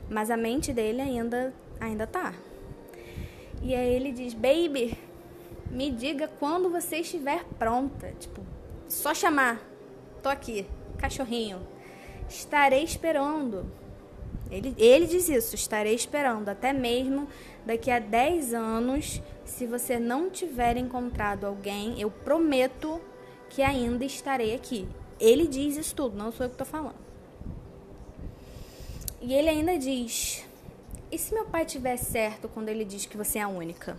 S1: Mas a mente dele ainda ainda tá. E aí ele diz: "Baby, me diga quando você estiver pronta. Tipo, só chamar. Tô aqui, cachorrinho. Estarei esperando. Ele, ele diz isso, estarei esperando. Até mesmo daqui a 10 anos, se você não tiver encontrado alguém, eu prometo que ainda estarei aqui. Ele diz isso tudo, não sou eu que tô falando. E ele ainda diz: E se meu pai tiver certo quando ele diz que você é a única?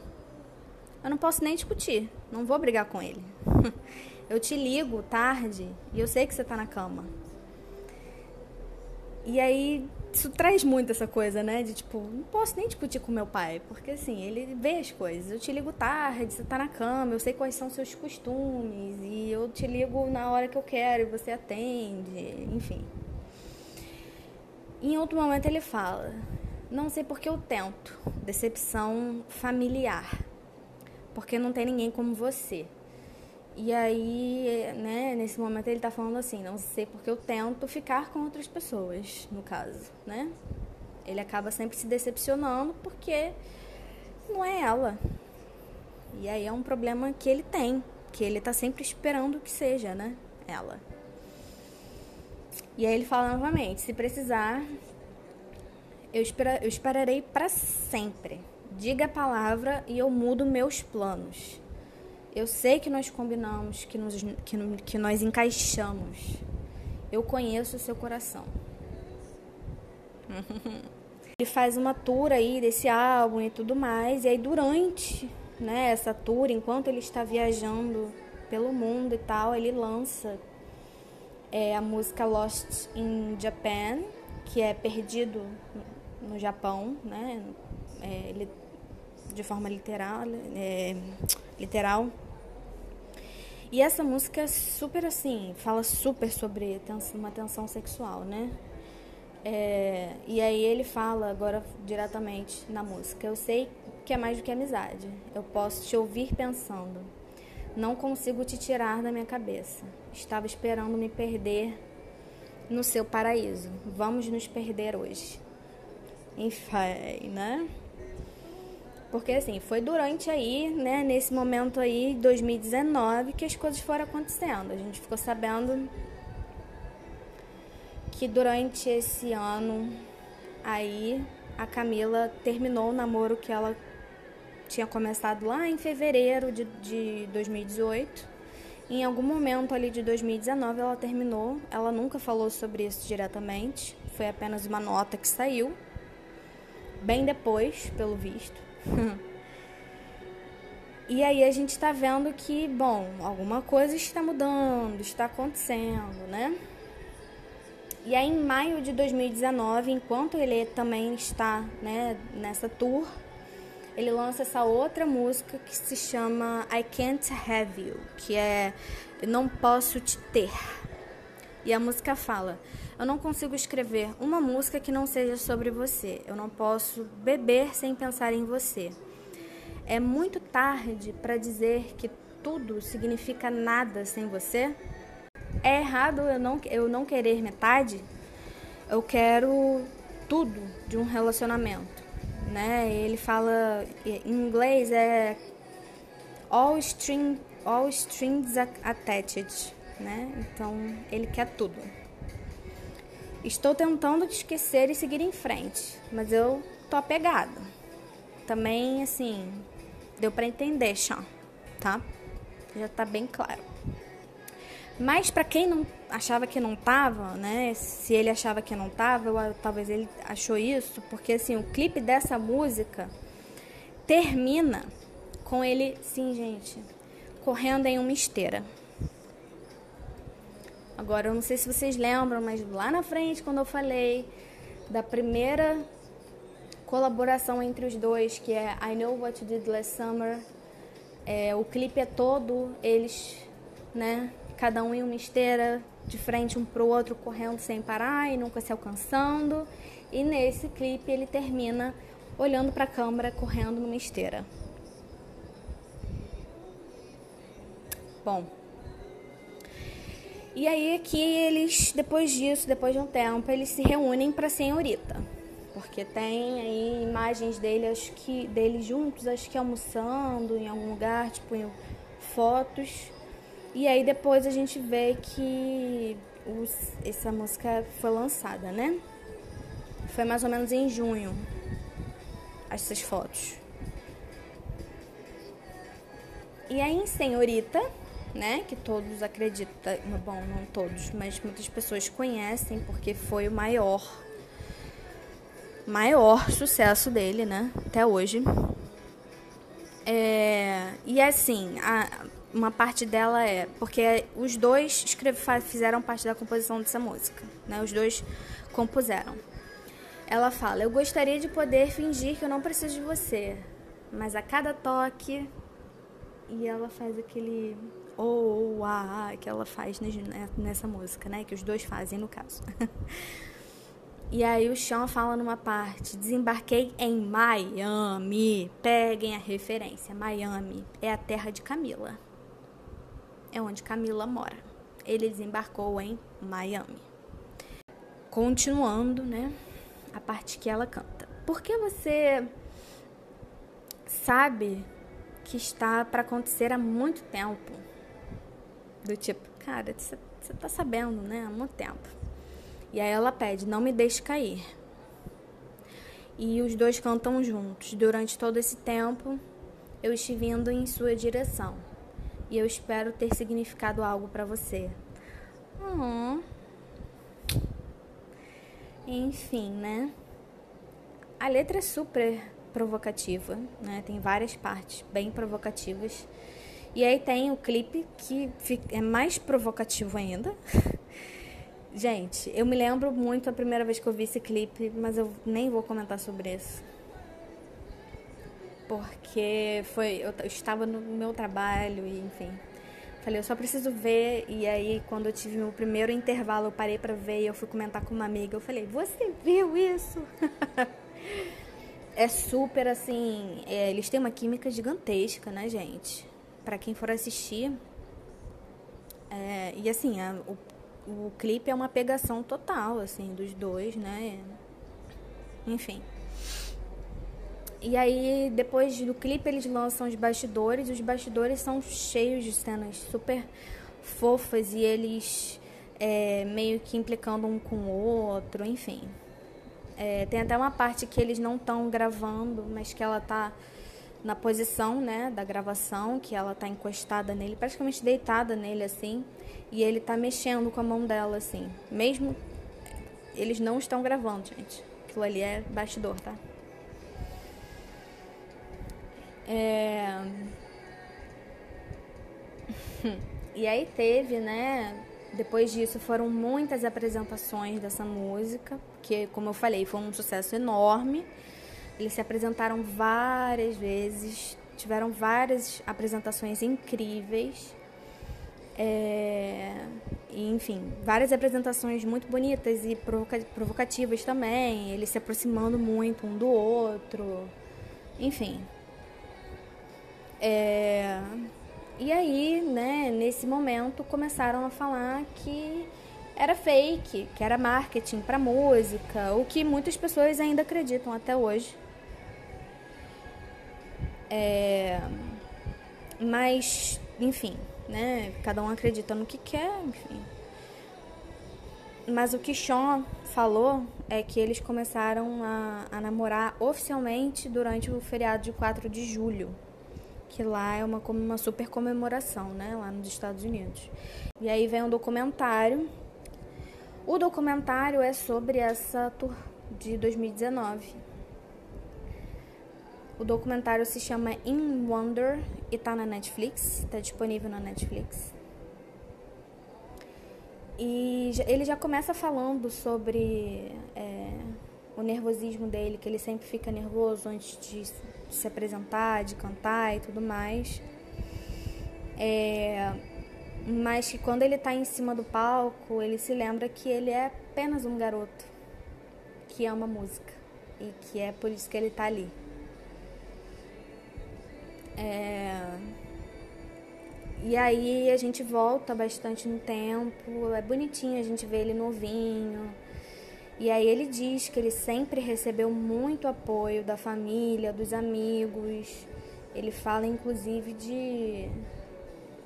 S1: eu não posso nem discutir, não vou brigar com ele. eu te ligo tarde e eu sei que você tá na cama. E aí isso traz muito essa coisa, né? De tipo, não posso nem discutir com meu pai, porque assim, ele vê as coisas. Eu te ligo tarde, você tá na cama, eu sei quais são seus costumes, e eu te ligo na hora que eu quero e você atende, enfim. Em outro momento ele fala: Não sei porque eu tento. Decepção familiar. Porque não tem ninguém como você. E aí, né, nesse momento ele tá falando assim, não sei porque eu tento ficar com outras pessoas, no caso, né? Ele acaba sempre se decepcionando porque não é ela. E aí é um problema que ele tem, que ele tá sempre esperando que seja, né, ela. E aí ele fala novamente, se precisar, eu, espera, eu esperarei para sempre. Diga a palavra e eu mudo meus planos. Eu sei que nós combinamos, que, nos, que, que nós encaixamos. Eu conheço o seu coração. Ele faz uma tour aí desse álbum e tudo mais. E aí, durante né, essa tour, enquanto ele está viajando pelo mundo e tal, ele lança é, a música Lost in Japan, que é Perdido no Japão, né? É, ele, de forma literal, é, literal. E essa música é super assim, fala super sobre uma tensão sexual, né? É, e aí ele fala agora diretamente na música: Eu sei que é mais do que amizade. Eu posso te ouvir pensando. Não consigo te tirar da minha cabeça. Estava esperando me perder no seu paraíso. Vamos nos perder hoje. Enfim, né? Porque assim, foi durante aí, né, nesse momento aí, 2019, que as coisas foram acontecendo. A gente ficou sabendo que durante esse ano aí a Camila terminou o namoro que ela tinha começado lá em fevereiro de, de 2018. Em algum momento ali de 2019 ela terminou. Ela nunca falou sobre isso diretamente. Foi apenas uma nota que saiu. Bem depois, pelo visto. E aí a gente está vendo que, bom, alguma coisa está mudando, está acontecendo, né? E aí em maio de 2019, enquanto ele também está né, nessa tour, ele lança essa outra música que se chama I Can't Have You, que é Eu Não Posso Te Ter. E a música fala: Eu não consigo escrever uma música que não seja sobre você. Eu não posso beber sem pensar em você. É muito tarde para dizer que tudo significa nada sem você? É errado eu não, eu não querer metade? Eu quero tudo de um relacionamento, né? Ele fala em inglês é all string all strings attached né? Então ele quer tudo. Estou tentando te esquecer e seguir em frente, mas eu tô apegada. Também, assim, deu para entender, Sean, tá? Já tá bem claro. Mas para quem não achava que não tava, né? Se ele achava que não tava, talvez ele achou isso, porque assim, o clipe dessa música termina com ele, sim, gente, correndo em uma esteira. Agora, eu não sei se vocês lembram, mas lá na frente, quando eu falei da primeira colaboração entre os dois, que é I Know What You Did Last Summer, é, o clipe é todo eles, né, cada um em uma esteira, de frente um pro outro, correndo sem parar e nunca se alcançando. E nesse clipe ele termina olhando para a câmera, correndo numa esteira. Bom, e aí que eles, depois disso, depois de um tempo, eles se reúnem para senhorita. Porque tem aí imagens dele, acho que deles juntos, acho que almoçando em algum lugar, tipo fotos. E aí depois a gente vê que os, essa música foi lançada, né? Foi mais ou menos em junho essas fotos. E aí Senhorita, né? Que todos acreditam, bom, não todos, mas muitas pessoas conhecem porque foi o maior maior sucesso dele, né? Até hoje. É, e assim, a, uma parte dela é porque os dois escreve, fizeram parte da composição dessa música, né? Os dois compuseram. ela fala: Eu gostaria de poder fingir que eu não preciso de você, mas a cada toque. E ela faz aquele ou oh, ah, ah, que ela faz nessa música, né? Que os dois fazem no caso. e aí o Sean fala numa parte: desembarquei em Miami. Peguem a referência. Miami é a terra de Camila. É onde Camila mora. Ele desembarcou em Miami. Continuando, né? A parte que ela canta. Porque você sabe que está para acontecer há muito tempo do tipo, cara, você tá sabendo, né? Há muito tempo. E aí ela pede, não me deixe cair. E os dois cantam juntos. Durante todo esse tempo, eu estive indo em sua direção. E eu espero ter significado algo para você. Uhum. Enfim, né? A letra é super provocativa, né? Tem várias partes bem provocativas. E aí tem o clipe que é mais provocativo ainda. Gente, eu me lembro muito a primeira vez que eu vi esse clipe, mas eu nem vou comentar sobre isso. Porque foi. Eu, estava no meu trabalho e enfim. Falei, eu só preciso ver. E aí, quando eu tive meu primeiro intervalo, eu parei pra ver e eu fui comentar com uma amiga. Eu falei, você viu isso? é super assim. É, eles têm uma química gigantesca, né, gente? Para quem for assistir. É, e assim, a, o, o clipe é uma pegação total, assim, dos dois, né? Enfim. E aí, depois do clipe, eles lançam os bastidores. Os bastidores são cheios de cenas super fofas e eles é, meio que implicando um com o outro, enfim. É, tem até uma parte que eles não estão gravando, mas que ela tá na posição, né, da gravação, que ela tá encostada nele, praticamente deitada nele assim, e ele tá mexendo com a mão dela assim. Mesmo eles não estão gravando, gente. Aquilo ali é bastidor, tá? É... e aí teve, né? Depois disso foram muitas apresentações dessa música, que como eu falei, foi um sucesso enorme. Eles se apresentaram várias vezes, tiveram várias apresentações incríveis. É, enfim, várias apresentações muito bonitas e provoca provocativas também, eles se aproximando muito um do outro, enfim. É, e aí, né, nesse momento, começaram a falar que era fake, que era marketing para música, o que muitas pessoas ainda acreditam até hoje. É, mas, enfim, né? Cada um acredita no que quer, enfim. Mas o que Sean falou é que eles começaram a, a namorar oficialmente durante o feriado de 4 de julho, que lá é uma, uma super comemoração, né? Lá nos Estados Unidos. E aí vem um documentário. O documentário é sobre essa tour de 2019 o documentário se chama In Wonder e tá na Netflix, tá disponível na Netflix. E ele já começa falando sobre é, o nervosismo dele, que ele sempre fica nervoso antes de se apresentar, de cantar e tudo mais. É, mas que quando ele está em cima do palco, ele se lembra que ele é apenas um garoto que ama música e que é por isso que ele está ali. É... E aí a gente volta bastante no tempo, é bonitinho a gente ver ele novinho. E aí ele diz que ele sempre recebeu muito apoio da família, dos amigos. Ele fala inclusive de,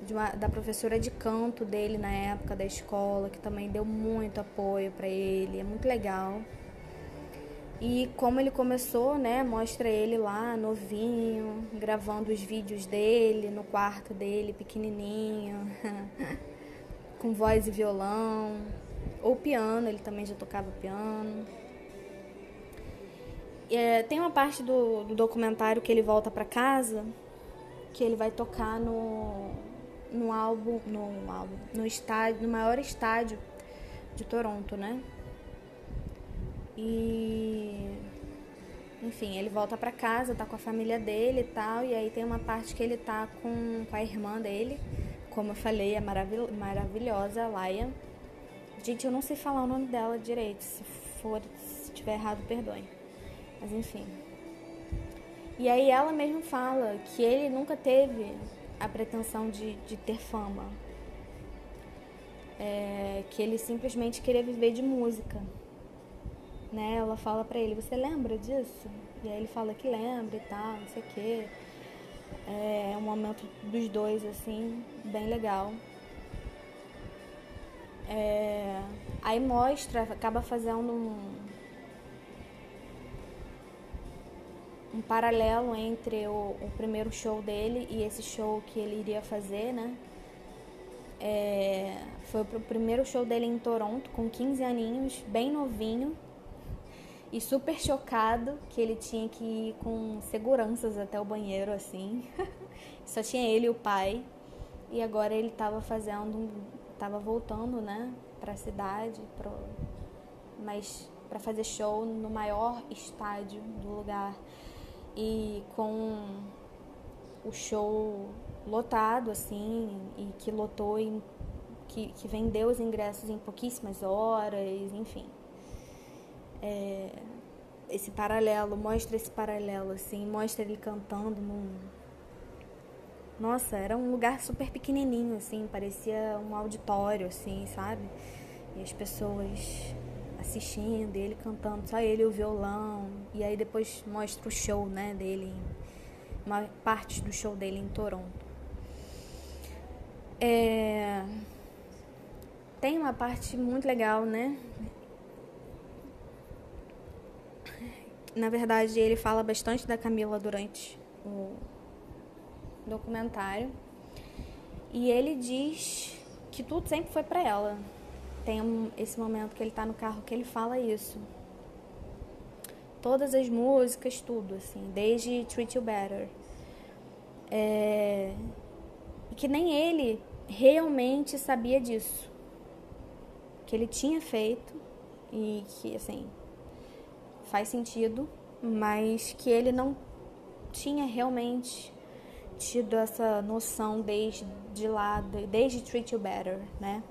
S1: de uma, da professora de canto dele na época da escola, que também deu muito apoio para ele. É muito legal. E como ele começou, né? Mostra ele lá, novinho, gravando os vídeos dele no quarto dele, pequenininho, com voz e violão, ou piano, ele também já tocava piano. É, tem uma parte do, do documentário que ele volta para casa, que ele vai tocar no, no álbum, no álbum, no estádio, no maior estádio de Toronto, né? E enfim, ele volta para casa, tá com a família dele e tal, e aí tem uma parte que ele tá com, com a irmã dele, como eu falei, é maravil maravilhosa, a Laia. Gente, eu não sei falar o nome dela direito, se for, se tiver errado, perdoe. Mas enfim. E aí ela mesmo fala que ele nunca teve a pretensão de, de ter fama. É, que ele simplesmente queria viver de música né? Ela fala pra ele, você lembra disso? E aí ele fala que lembra e tal, não sei o quê. É um momento dos dois, assim, bem legal. É, aí mostra, acaba fazendo um, um paralelo entre o, o, primeiro show dele e esse show que ele iria fazer, né? É, foi o primeiro show dele em Toronto, com 15 aninhos, bem novinho e super chocado que ele tinha que ir com seguranças até o banheiro assim. Só tinha ele e o pai. E agora ele estava fazendo, estava voltando, né, para a cidade, pro, mas para fazer show no maior estádio do lugar e com o show lotado assim e que lotou em, que, que vendeu os ingressos em pouquíssimas horas, enfim é, esse paralelo, mostra esse paralelo, assim, mostra ele cantando num. Nossa, era um lugar super pequenininho, assim, parecia um auditório, assim, sabe? E as pessoas assistindo, ele cantando, só ele o violão. E aí depois mostra o show, né, dele, uma parte do show dele em Toronto. É... Tem uma parte muito legal, né? Na verdade, ele fala bastante da Camila durante o documentário. E ele diz que tudo sempre foi para ela. Tem esse momento que ele tá no carro que ele fala isso. Todas as músicas, tudo, assim, desde Treat You Better. É... E que nem ele realmente sabia disso. Que ele tinha feito e que, assim, faz sentido, mas que ele não tinha realmente tido essa noção desde de lá, desde Treat You Better, né?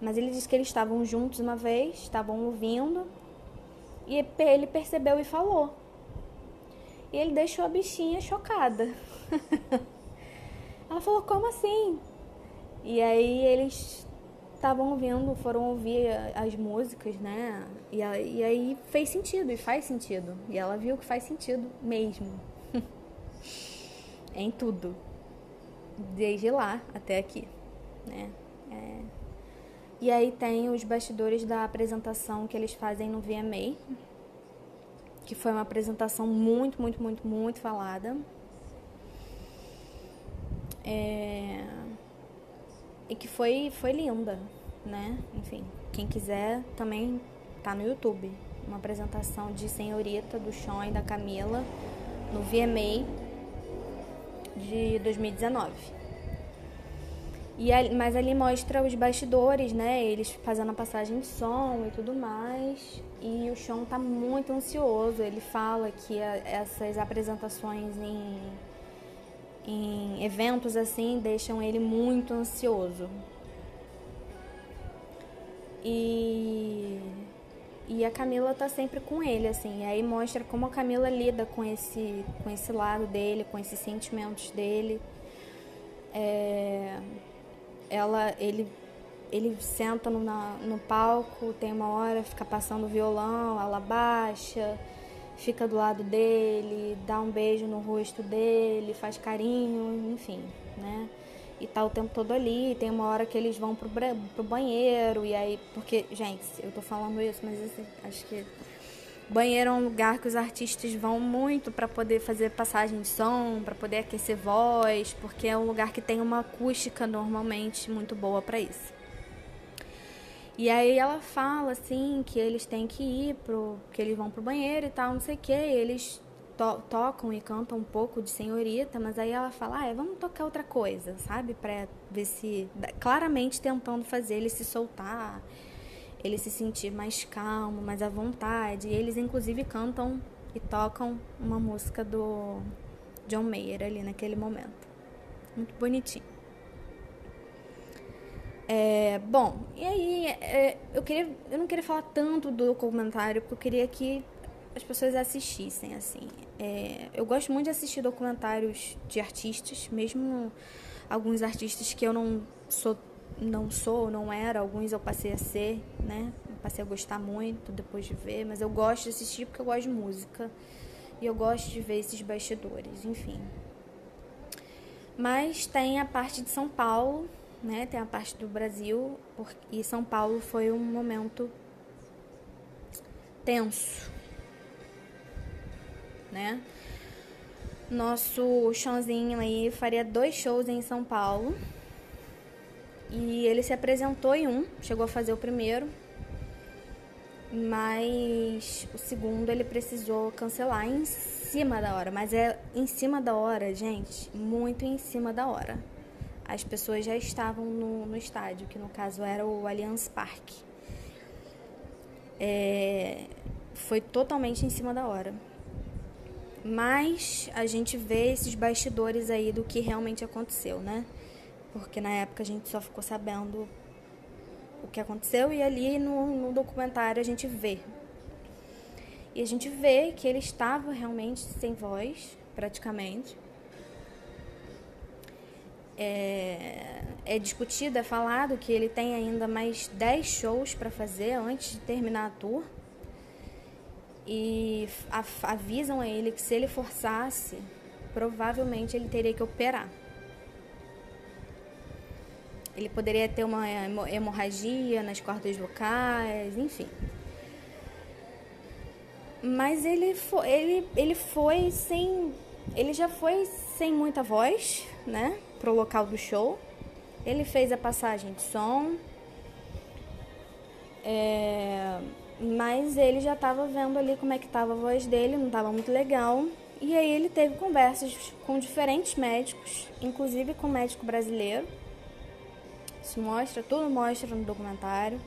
S1: Mas ele disse que eles estavam juntos uma vez, estavam ouvindo, e ele percebeu e falou. E ele deixou a bichinha chocada. Ela falou: Como assim? E aí eles estavam ouvindo, foram ouvir as músicas, né? E, e aí fez sentido, e faz sentido. E ela viu que faz sentido mesmo. em tudo. Desde lá até aqui, né? É... E aí tem os bastidores da apresentação que eles fazem no VMA, que foi uma apresentação muito, muito, muito, muito falada. É e que foi, foi linda, né? Enfim, quem quiser também tá no YouTube. Uma apresentação de Senhorita do Sean e da Camila no VMA de 2019. E ali, mas ali mostra os bastidores, né? Eles fazendo a passagem de som e tudo mais. E o Sean tá muito ansioso. Ele fala que a, essas apresentações em em eventos assim deixam ele muito ansioso. E, e a Camila tá sempre com ele, assim. E aí mostra como a Camila lida com esse, com esse lado dele, com esses sentimentos dele. É, ela, ele, ele senta no, na, no palco, tem uma hora, fica passando violão, ela baixa fica do lado dele, dá um beijo no rosto dele, faz carinho, enfim, né? E tá o tempo todo ali, tem uma hora que eles vão pro, pro banheiro, e aí, porque, gente, eu tô falando isso, mas assim, acho que banheiro é um lugar que os artistas vão muito para poder fazer passagem de som, para poder aquecer voz, porque é um lugar que tem uma acústica normalmente muito boa para isso. E aí ela fala assim que eles têm que ir pro. que eles vão pro banheiro e tal, não sei o que. eles to tocam e cantam um pouco de senhorita, mas aí ela fala, ah, é, vamos tocar outra coisa, sabe? Pra ver se. Claramente tentando fazer ele se soltar. ele se sentir mais calmo, mais à vontade. Eles inclusive cantam e tocam uma música do John Mayer ali naquele momento. Muito bonitinho. É, bom, e aí é, eu queria, eu não queria falar tanto do documentário porque eu queria que as pessoas assistissem assim. É, eu gosto muito de assistir documentários de artistas, mesmo alguns artistas que eu não sou, não sou, não era, alguns eu passei a ser, né? Passei a gostar muito depois de ver, mas eu gosto de assistir porque eu gosto de música e eu gosto de ver esses bastidores, enfim. Mas tem a parte de São Paulo, né? Tem a parte do Brasil, e São Paulo foi um momento tenso, né? Nosso chãozinho aí faria dois shows em São Paulo. E ele se apresentou em um, chegou a fazer o primeiro, mas o segundo ele precisou cancelar em cima da hora. Mas é em cima da hora, gente, muito em cima da hora. As pessoas já estavam no, no estádio, que no caso era o Allianz Parque. É, foi totalmente em cima da hora. Mas a gente vê esses bastidores aí do que realmente aconteceu, né? Porque na época a gente só ficou sabendo o que aconteceu e ali no, no documentário a gente vê. E a gente vê que ele estava realmente sem voz, praticamente. É, é discutido, é falado que ele tem ainda mais 10 shows para fazer antes de terminar a tour. E avisam a ele que se ele forçasse, provavelmente ele teria que operar. Ele poderia ter uma hemorragia nas cordas vocais, enfim. Mas ele foi, ele, ele foi sem. Ele já foi sem muita voz, né? Pro local do show. Ele fez a passagem de som. É, mas ele já estava vendo ali como é que estava a voz dele, não estava muito legal. E aí ele teve conversas com diferentes médicos, inclusive com um médico brasileiro isso mostra, tudo mostra no documentário.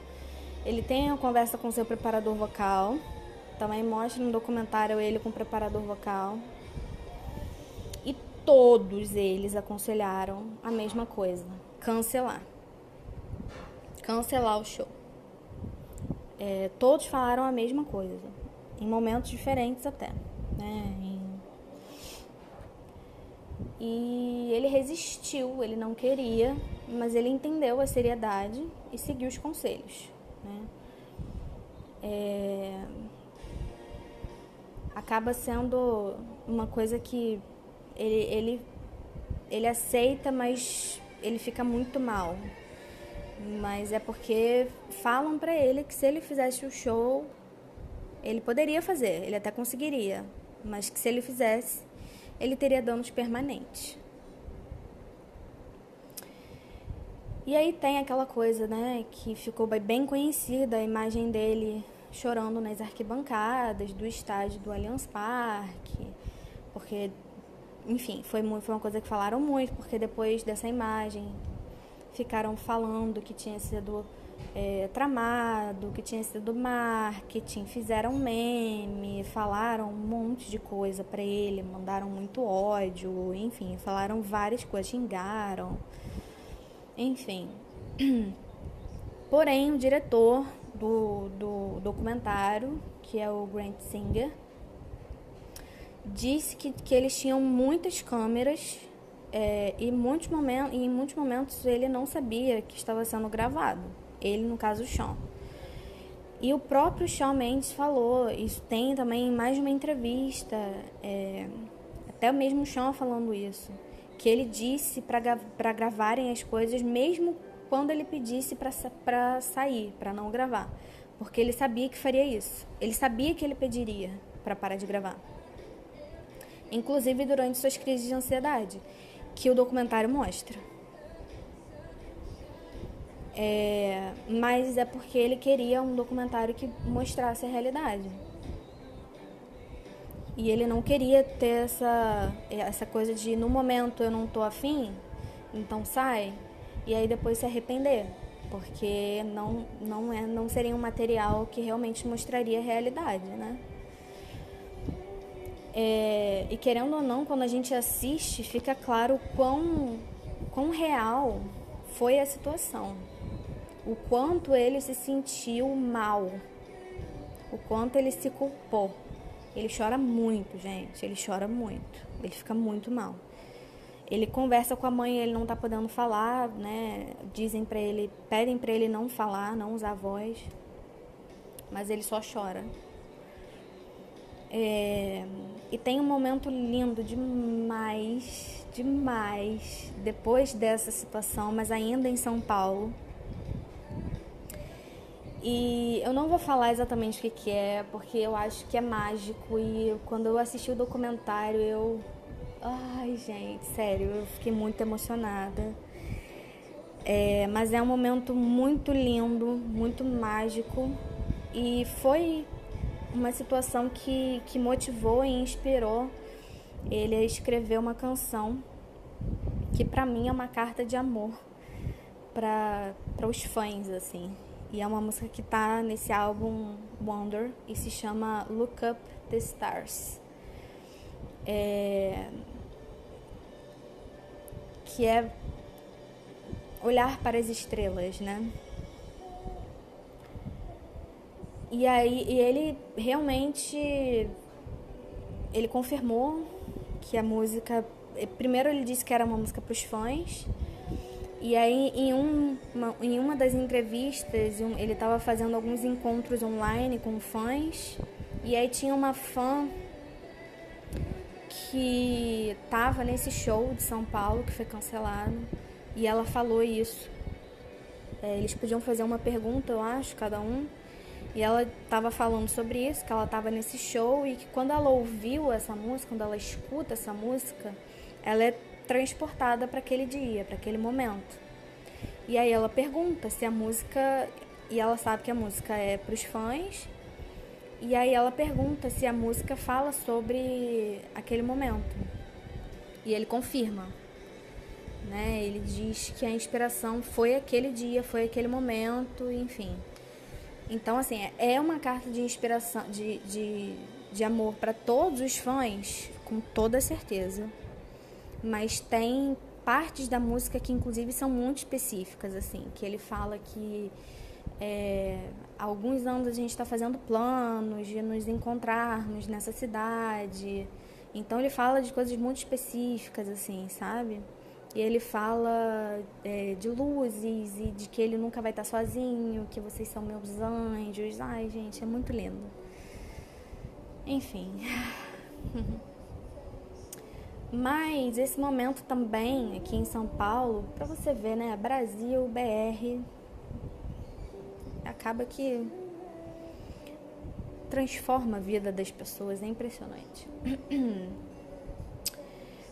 S1: Ele tem uma conversa com seu preparador vocal. Também mostra no documentário ele com o preparador vocal. Todos eles aconselharam a mesma coisa: cancelar. Cancelar o show. É, todos falaram a mesma coisa, em momentos diferentes até. Né? E ele resistiu, ele não queria, mas ele entendeu a seriedade e seguiu os conselhos. Né? É... Acaba sendo uma coisa que ele, ele, ele aceita, mas ele fica muito mal. Mas é porque falam para ele que se ele fizesse o show, ele poderia fazer, ele até conseguiria, mas que se ele fizesse, ele teria danos permanentes. E aí tem aquela coisa, né, que ficou bem conhecida a imagem dele chorando nas arquibancadas do estádio do Allianz Parque, porque, enfim, foi, foi uma coisa que falaram muito, porque depois dessa imagem ficaram falando que tinha sido é, tramado, que tinha sido marketing, fizeram meme, falaram um monte de coisa para ele, mandaram muito ódio, enfim, falaram várias coisas, xingaram. Enfim. Porém, o diretor do, do documentário, que é o Grant Singer, disse que, que eles tinham muitas câmeras é, e muitos momentos, em muitos momentos ele não sabia que estava sendo gravado. Ele, no caso, o Sean. E o próprio Shawn Mendes falou, isso tem também mais de uma entrevista, é, até o mesmo Sean falando isso que ele disse para gravarem as coisas, mesmo quando ele pedisse para sair, para não gravar. Porque ele sabia que faria isso. Ele sabia que ele pediria para parar de gravar. Inclusive durante suas crises de ansiedade, que o documentário mostra. É, mas é porque ele queria um documentário que mostrasse a realidade. E ele não queria ter essa, essa coisa de no momento eu não tô afim, então sai, e aí depois se arrepender. porque não, não, é, não seria um material que realmente mostraria a realidade, né? É, e querendo ou não, quando a gente assiste, fica claro quão, quão real foi a situação, o quanto ele se sentiu mal, o quanto ele se culpou. Ele chora muito, gente, ele chora muito, ele fica muito mal. Ele conversa com a mãe, ele não tá podendo falar, né? Dizem para ele, pedem para ele não falar, não usar voz, mas ele só chora. É, e tem um momento lindo demais, demais, depois dessa situação, mas ainda em São Paulo. E eu não vou falar exatamente o que, que é, porque eu acho que é mágico. E quando eu assisti o documentário, eu Ai, gente, sério, eu fiquei muito emocionada. É, mas é um momento muito lindo, muito mágico e foi uma situação que, que motivou e inspirou ele a escrever uma canção que para mim é uma carta de amor para os fãs assim. E é uma música que tá nesse álbum Wonder e se chama Look Up the Stars. É, que é olhar para as estrelas, né? E aí e ele realmente ele confirmou que a música primeiro ele disse que era uma música para os fãs e aí em, um, uma, em uma das entrevistas ele estava fazendo alguns encontros online com fãs e aí tinha uma fã que estava nesse show de São Paulo que foi cancelado e ela falou isso. É, eles podiam fazer uma pergunta, eu acho, cada um. E ela estava falando sobre isso, que ela estava nesse show e que quando ela ouviu essa música, quando ela escuta essa música, ela é transportada para aquele dia, para aquele momento. E aí ela pergunta se a música, e ela sabe que a música é para os fãs e aí ela pergunta se a música fala sobre aquele momento. E ele confirma. Né? Ele diz que a inspiração foi aquele dia, foi aquele momento, enfim. Então, assim, é uma carta de inspiração, de, de, de amor para todos os fãs, com toda certeza. Mas tem partes da música que, inclusive, são muito específicas, assim, que ele fala que é, há alguns anos a gente está fazendo planos de nos encontrarmos nessa cidade. Então ele fala de coisas muito específicas, assim, sabe? E ele fala é, de luzes e de que ele nunca vai estar sozinho, que vocês são meus anjos. Ai, gente, é muito lindo. Enfim. Mas esse momento também aqui em São Paulo, para você ver, né? Brasil, BR, acaba que transforma a vida das pessoas, é impressionante.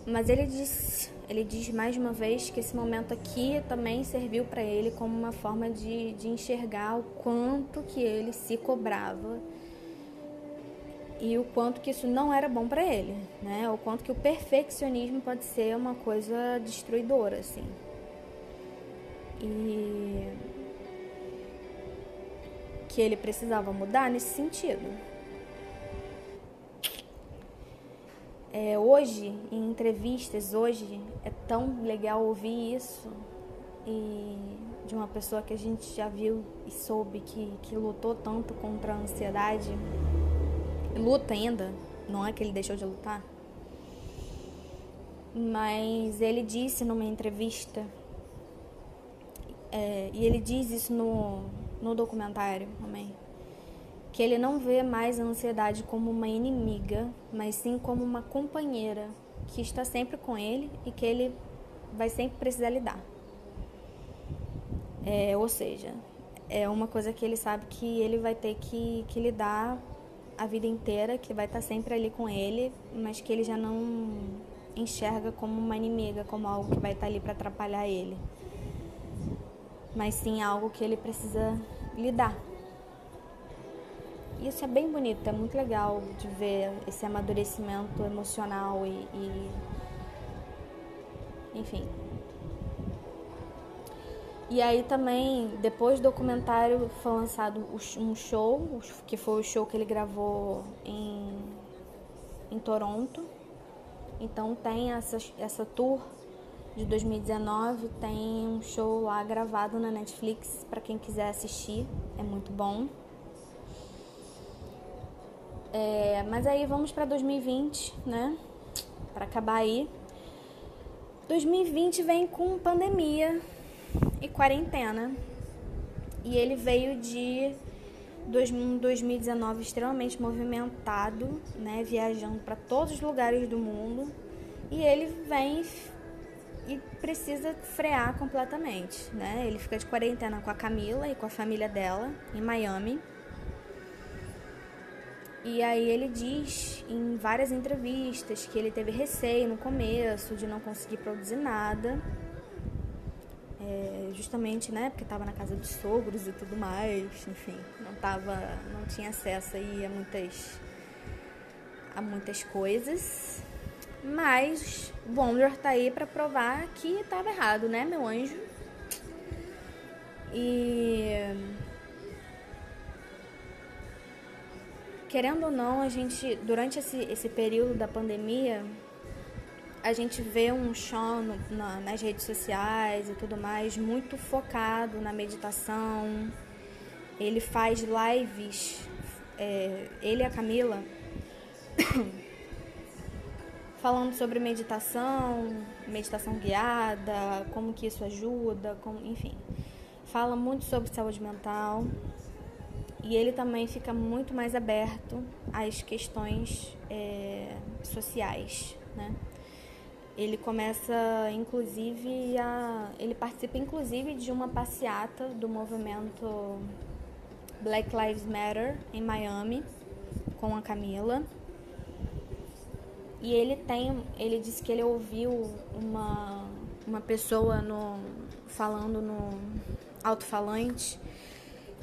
S1: Mas ele diz, ele diz mais uma vez que esse momento aqui também serviu para ele como uma forma de, de enxergar o quanto que ele se cobrava e o quanto que isso não era bom para ele, né? O quanto que o perfeccionismo pode ser uma coisa destruidora, assim. E que ele precisava mudar nesse sentido. É, hoje, em entrevistas, hoje é tão legal ouvir isso. E de uma pessoa que a gente já viu e soube que, que lutou tanto contra a ansiedade, luta ainda, não é que ele deixou de lutar, mas ele disse numa entrevista, é, e ele diz isso no, no documentário também, que ele não vê mais a ansiedade como uma inimiga, mas sim como uma companheira que está sempre com ele e que ele vai sempre precisar lidar. É, ou seja, é uma coisa que ele sabe que ele vai ter que, que lidar a vida inteira, que vai estar sempre ali com ele, mas que ele já não enxerga como uma inimiga, como algo que vai estar ali para atrapalhar ele mas sim algo que ele precisa lidar. Isso é bem bonito, é muito legal de ver esse amadurecimento emocional e, e enfim. E aí também, depois do documentário, foi lançado um show, que foi o show que ele gravou em, em Toronto. Então tem essa, essa tour de 2019, tem um show lá gravado na Netflix para quem quiser assistir, é muito bom. É, mas aí vamos para 2020, né? Para acabar aí. 2020 vem com pandemia, e quarentena. E ele veio de 2019 extremamente movimentado, né, viajando para todos os lugares do mundo. E ele vem e precisa frear completamente, né? Ele fica de quarentena com a Camila e com a família dela em Miami. E aí ele diz em várias entrevistas que ele teve receio no começo de não conseguir produzir nada é, justamente, né, porque estava na casa dos sogros e tudo mais, enfim, não tava, não tinha acesso aí a muitas a muitas coisas. Mas Wonder tá aí para provar que estava errado, né, meu anjo? E querendo ou não, a gente durante esse, esse período da pandemia, a gente vê um Sean no, na, nas redes sociais e tudo mais muito focado na meditação. Ele faz lives, é, ele e a Camila, falando sobre meditação, meditação guiada, como que isso ajuda, como, enfim. Fala muito sobre saúde mental. E ele também fica muito mais aberto às questões é, sociais, né? Ele começa, inclusive, a. Ele participa, inclusive, de uma passeata do movimento Black Lives Matter em Miami com a Camila. E ele tem. Ele disse que ele ouviu uma, uma pessoa no, falando no alto-falante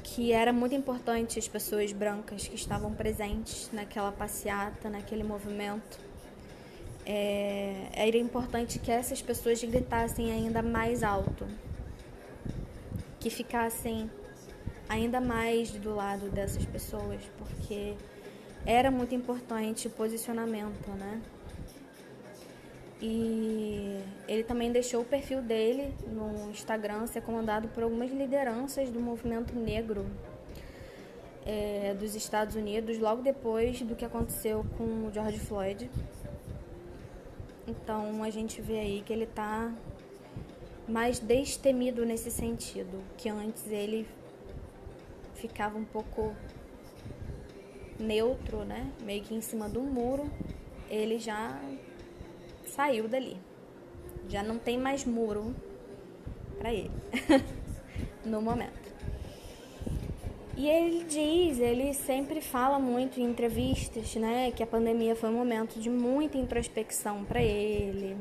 S1: que era muito importante as pessoas brancas que estavam presentes naquela passeata, naquele movimento é, era importante que essas pessoas gritassem ainda mais alto, que ficassem ainda mais do lado dessas pessoas, porque era muito importante o posicionamento, né? E ele também deixou o perfil dele no Instagram ser comandado por algumas lideranças do movimento negro é, dos Estados Unidos, logo depois do que aconteceu com o George Floyd. Então a gente vê aí que ele tá mais destemido nesse sentido, que antes ele ficava um pouco neutro, né? Meio que em cima do muro, ele já saiu dali. Já não tem mais muro para ele no momento. E ele diz, ele sempre fala muito em entrevistas, né, que a pandemia foi um momento de muita introspecção para ele,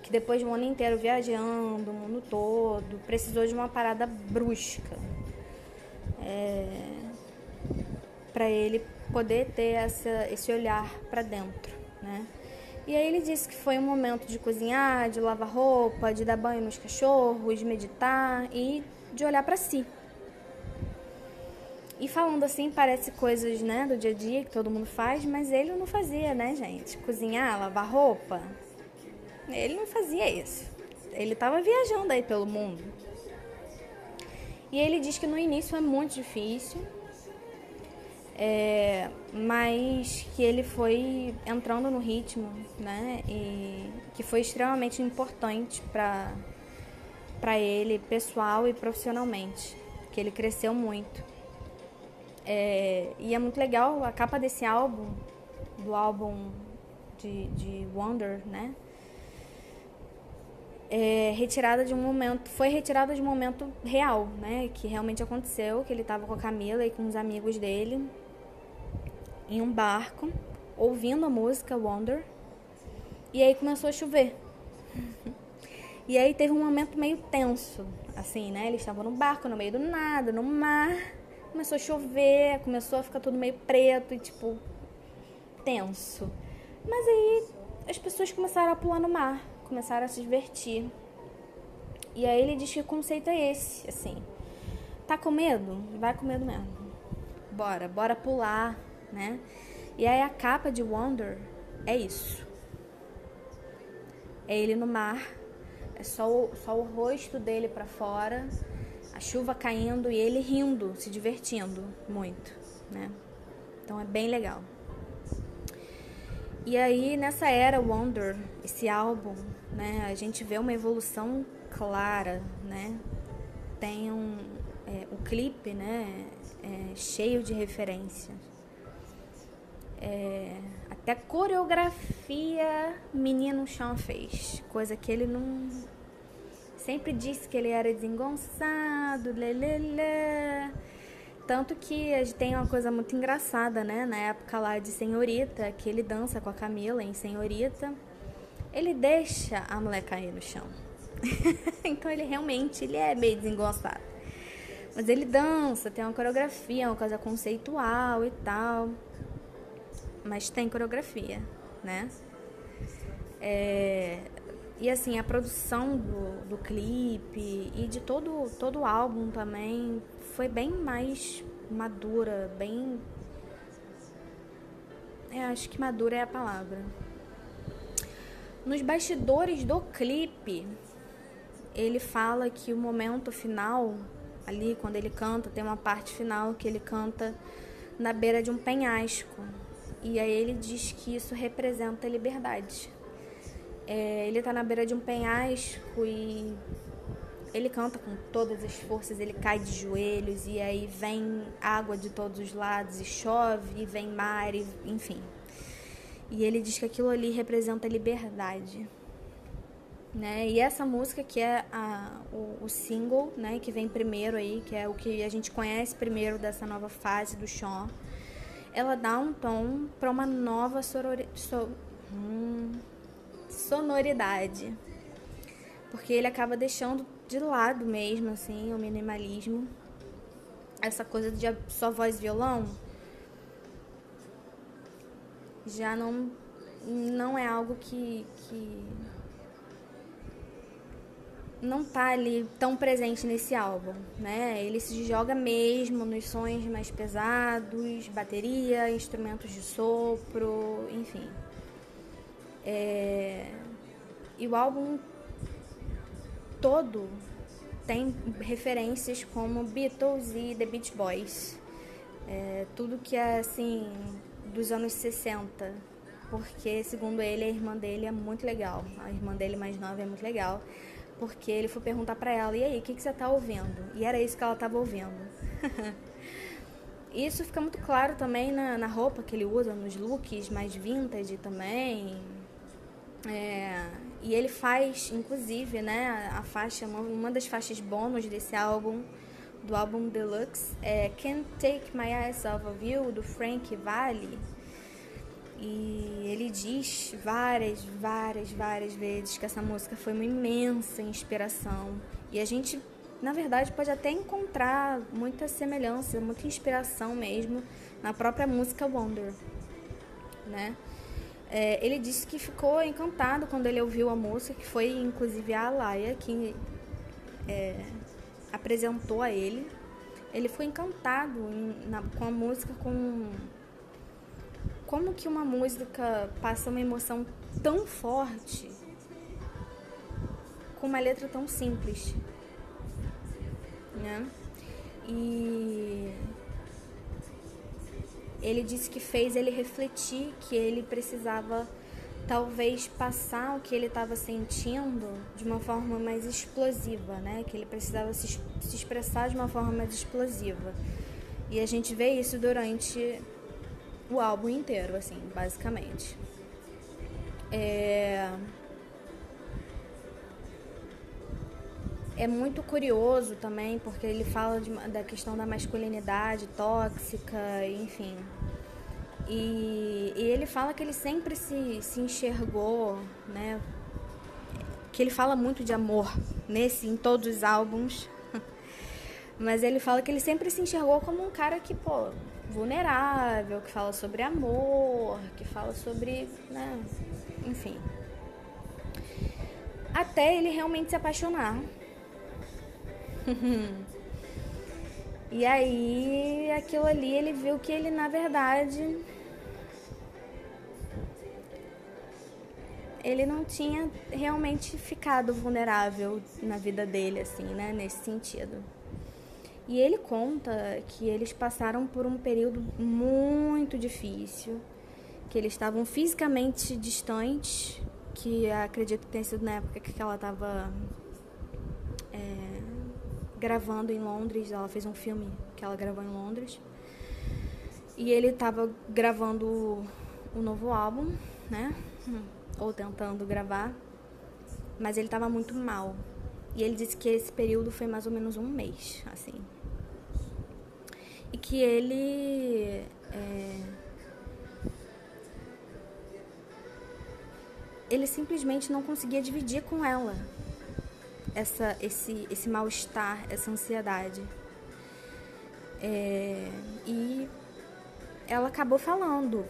S1: que depois de um ano inteiro viajando, o mundo todo, precisou de uma parada brusca é, para ele poder ter essa, esse olhar para dentro, né? E aí ele disse que foi um momento de cozinhar, de lavar roupa, de dar banho nos cachorros, de meditar e de olhar para si. E falando assim, parece coisas, né, do dia a dia que todo mundo faz, mas ele não fazia, né, gente? Cozinhar, lavar roupa. Ele não fazia isso. Ele estava viajando aí pelo mundo. E ele diz que no início é muito difícil, é, mas que ele foi entrando no ritmo, né? E que foi extremamente importante para para ele, pessoal e profissionalmente, que ele cresceu muito. É, e é muito legal a capa desse álbum, do álbum de, de Wonder, né? É retirada de um momento, foi retirada de um momento real, né? Que realmente aconteceu, que ele estava com a Camila e com os amigos dele em um barco, ouvindo a música Wonder, e aí começou a chover. E aí teve um momento meio tenso, assim, né? Eles estavam no barco, no meio do nada, no mar começou a chover, começou a ficar tudo meio preto e tipo tenso. Mas aí as pessoas começaram a pular no mar, começaram a se divertir. E aí ele diz que o conceito é esse, assim. Tá com medo? Vai com medo mesmo. Bora, bora pular, né? E aí a capa de Wonder é isso. É ele no mar, é só o, só o rosto dele para fora, a chuva caindo e ele rindo, se divertindo muito, né? Então é bem legal. E aí nessa era Wonder, esse álbum, né, a gente vê uma evolução clara, né? Tem um é, o clipe, né, é, cheio de referências. É, até coreografia menino chão fez, coisa que ele não sempre disse que ele era desengonçado, lelele. Tanto que tem uma coisa muito engraçada, né? Na época lá de Senhorita, que ele dança com a Camila em Senhorita, ele deixa a mulher cair no chão. então ele realmente ele é meio desengonçado. Mas ele dança, tem uma coreografia, uma coisa conceitual e tal. Mas tem coreografia, né? É, e assim, a produção do, do clipe e de todo, todo o álbum também foi bem mais madura, bem. É, acho que madura é a palavra. Nos bastidores do clipe, ele fala que o momento final, ali quando ele canta, tem uma parte final que ele canta na beira de um penhasco. E aí ele diz que isso representa liberdade. É, ele está na beira de um penhasco e ele canta com todas as forças, ele cai de joelhos e aí vem água de todos os lados e chove e vem mar, e, enfim. E ele diz que aquilo ali representa liberdade né? E essa música que é a, o, o, single, né? Que vem primeiro aí, que é o que a gente conhece primeiro dessa nova fase do Sean, ela dá um tom para uma nova sorori, so, hum, sonoridade, porque ele acaba deixando de lado mesmo assim o minimalismo, essa coisa de só voz e violão já não não é algo que, que não tá ali tão presente nesse álbum, né? Ele se joga mesmo nos sons mais pesados, bateria, instrumentos de sopro, enfim. É... E o álbum todo tem referências como Beatles e The Beach Boys. É, tudo que é assim dos anos 60, porque segundo ele a irmã dele é muito legal, a irmã dele mais nova é muito legal porque ele foi perguntar para ela: e aí, o que, que você tá ouvindo? E era isso que ela tava ouvindo. isso fica muito claro também na, na roupa que ele usa, nos looks mais vintage também. É, e ele faz, inclusive, né, a faixa, uma, uma das faixas bônus desse álbum, do álbum Deluxe, é Can't Take My Eyes Off of You, do Frank Valli e ele diz várias, várias, várias vezes que essa música foi uma imensa inspiração. E a gente, na verdade, pode até encontrar muita semelhança, muita inspiração mesmo na própria música Wonder, né? É, ele disse que ficou encantado quando ele ouviu a música, que foi inclusive a Alaia que é, apresentou a ele. Ele foi encantado em, na, com a música, com como que uma música passa uma emoção tão forte com uma letra tão simples, né? E ele disse que fez ele refletir que ele precisava talvez passar o que ele estava sentindo de uma forma mais explosiva, né? Que ele precisava se, se expressar de uma forma mais explosiva. E a gente vê isso durante o álbum inteiro, assim, basicamente. É... é muito curioso também, porque ele fala de, da questão da masculinidade tóxica, enfim. E, e, ele fala que ele sempre se, se enxergou, né? Que ele fala muito de amor nesse, em todos os álbuns. Mas ele fala que ele sempre se enxergou como um cara que, pô, vulnerável, que fala sobre amor, que fala sobre, né, enfim. Até ele realmente se apaixonar e aí, aquilo ali, ele viu que ele, na verdade, ele não tinha realmente ficado vulnerável na vida dele, assim, né, nesse sentido. E ele conta que eles passaram por um período muito difícil, que eles estavam fisicamente distantes, que acredito que tenha sido na época que ela estava é, gravando em Londres. Ela fez um filme que ela gravou em Londres. E ele estava gravando o novo álbum, né? Ou tentando gravar. Mas ele estava muito mal. E ele disse que esse período foi mais ou menos um mês, assim. E que ele. É, ele simplesmente não conseguia dividir com ela essa, esse, esse mal-estar, essa ansiedade. É, e ela acabou falando: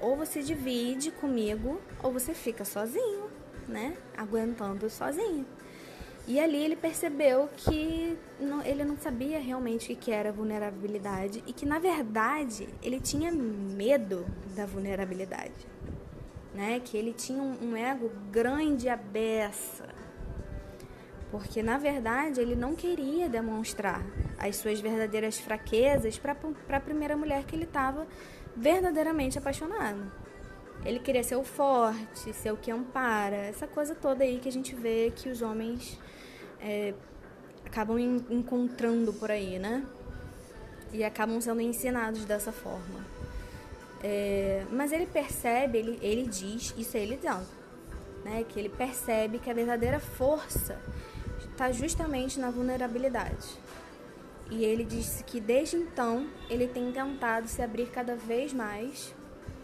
S1: ou você divide comigo, ou você fica sozinho, né? Aguentando sozinho. E ali ele percebeu que não, ele não sabia realmente o que era vulnerabilidade e que, na verdade, ele tinha medo da vulnerabilidade. Né? Que ele tinha um, um ego grande a beça. Porque, na verdade, ele não queria demonstrar as suas verdadeiras fraquezas para a primeira mulher que ele estava verdadeiramente apaixonado. Ele queria ser o forte, ser o que ampara, essa coisa toda aí que a gente vê que os homens é, acabam encontrando por aí, né? E acabam sendo ensinados dessa forma. É, mas ele percebe, ele, ele diz, isso é ele dizendo, né? Que ele percebe que a verdadeira força está justamente na vulnerabilidade. E ele disse que desde então ele tem tentado se abrir cada vez mais,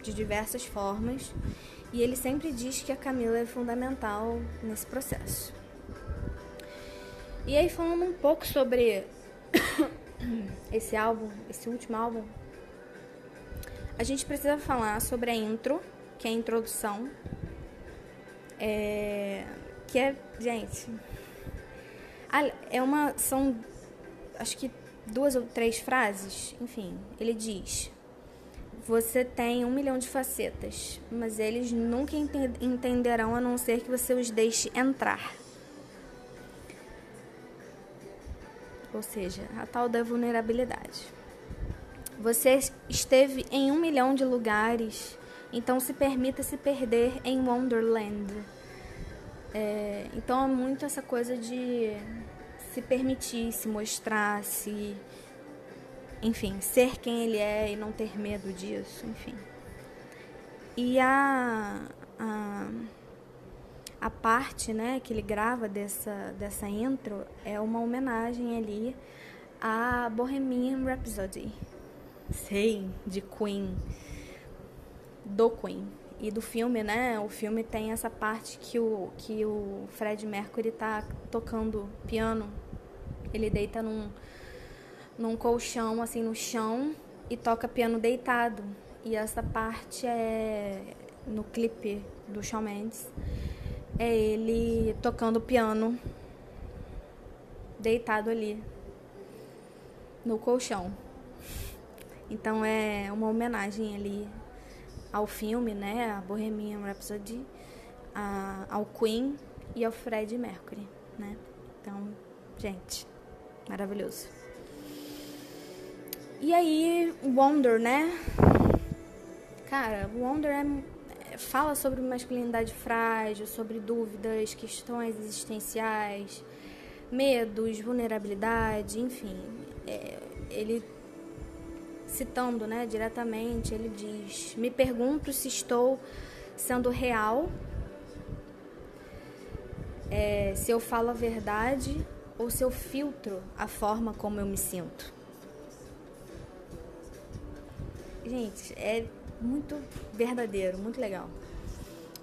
S1: de diversas formas, e ele sempre diz que a Camila é fundamental nesse processo. E aí falando um pouco sobre esse álbum, esse último álbum, a gente precisa falar sobre a intro, que é a introdução. É, que é, gente, é uma são acho que duas ou três frases, enfim, ele diz: Você tem um milhão de facetas, mas eles nunca entenderão a não ser que você os deixe entrar. Ou seja, a tal da vulnerabilidade. Você esteve em um milhão de lugares, então se permita se perder em Wonderland. É, então é muito essa coisa de se permitir, se mostrar, se. Enfim, ser quem ele é e não ter medo disso, enfim. E a, a a parte né, que ele grava dessa, dessa intro é uma homenagem ali a Bohemian Rhapsody. Sei, de Queen. Do Queen. E do filme, né? O filme tem essa parte que o, que o Fred Mercury tá tocando piano. Ele deita num, num colchão, assim, no chão, e toca piano deitado. E essa parte é no clipe do Shawn Mendes é ele tocando piano, deitado ali no colchão. Então é uma homenagem ali ao filme, né, a Bohemian Rhapsody, a, ao Queen e ao Fred Mercury, né? Então, gente, maravilhoso. E aí, Wonder, né? Cara, Wonder é fala sobre masculinidade frágil, sobre dúvidas, questões existenciais, medos, vulnerabilidade, enfim. É, ele citando, né, diretamente, ele diz: "Me pergunto se estou sendo real, é, se eu falo a verdade ou se eu filtro a forma como eu me sinto." Gente, é muito verdadeiro, muito legal.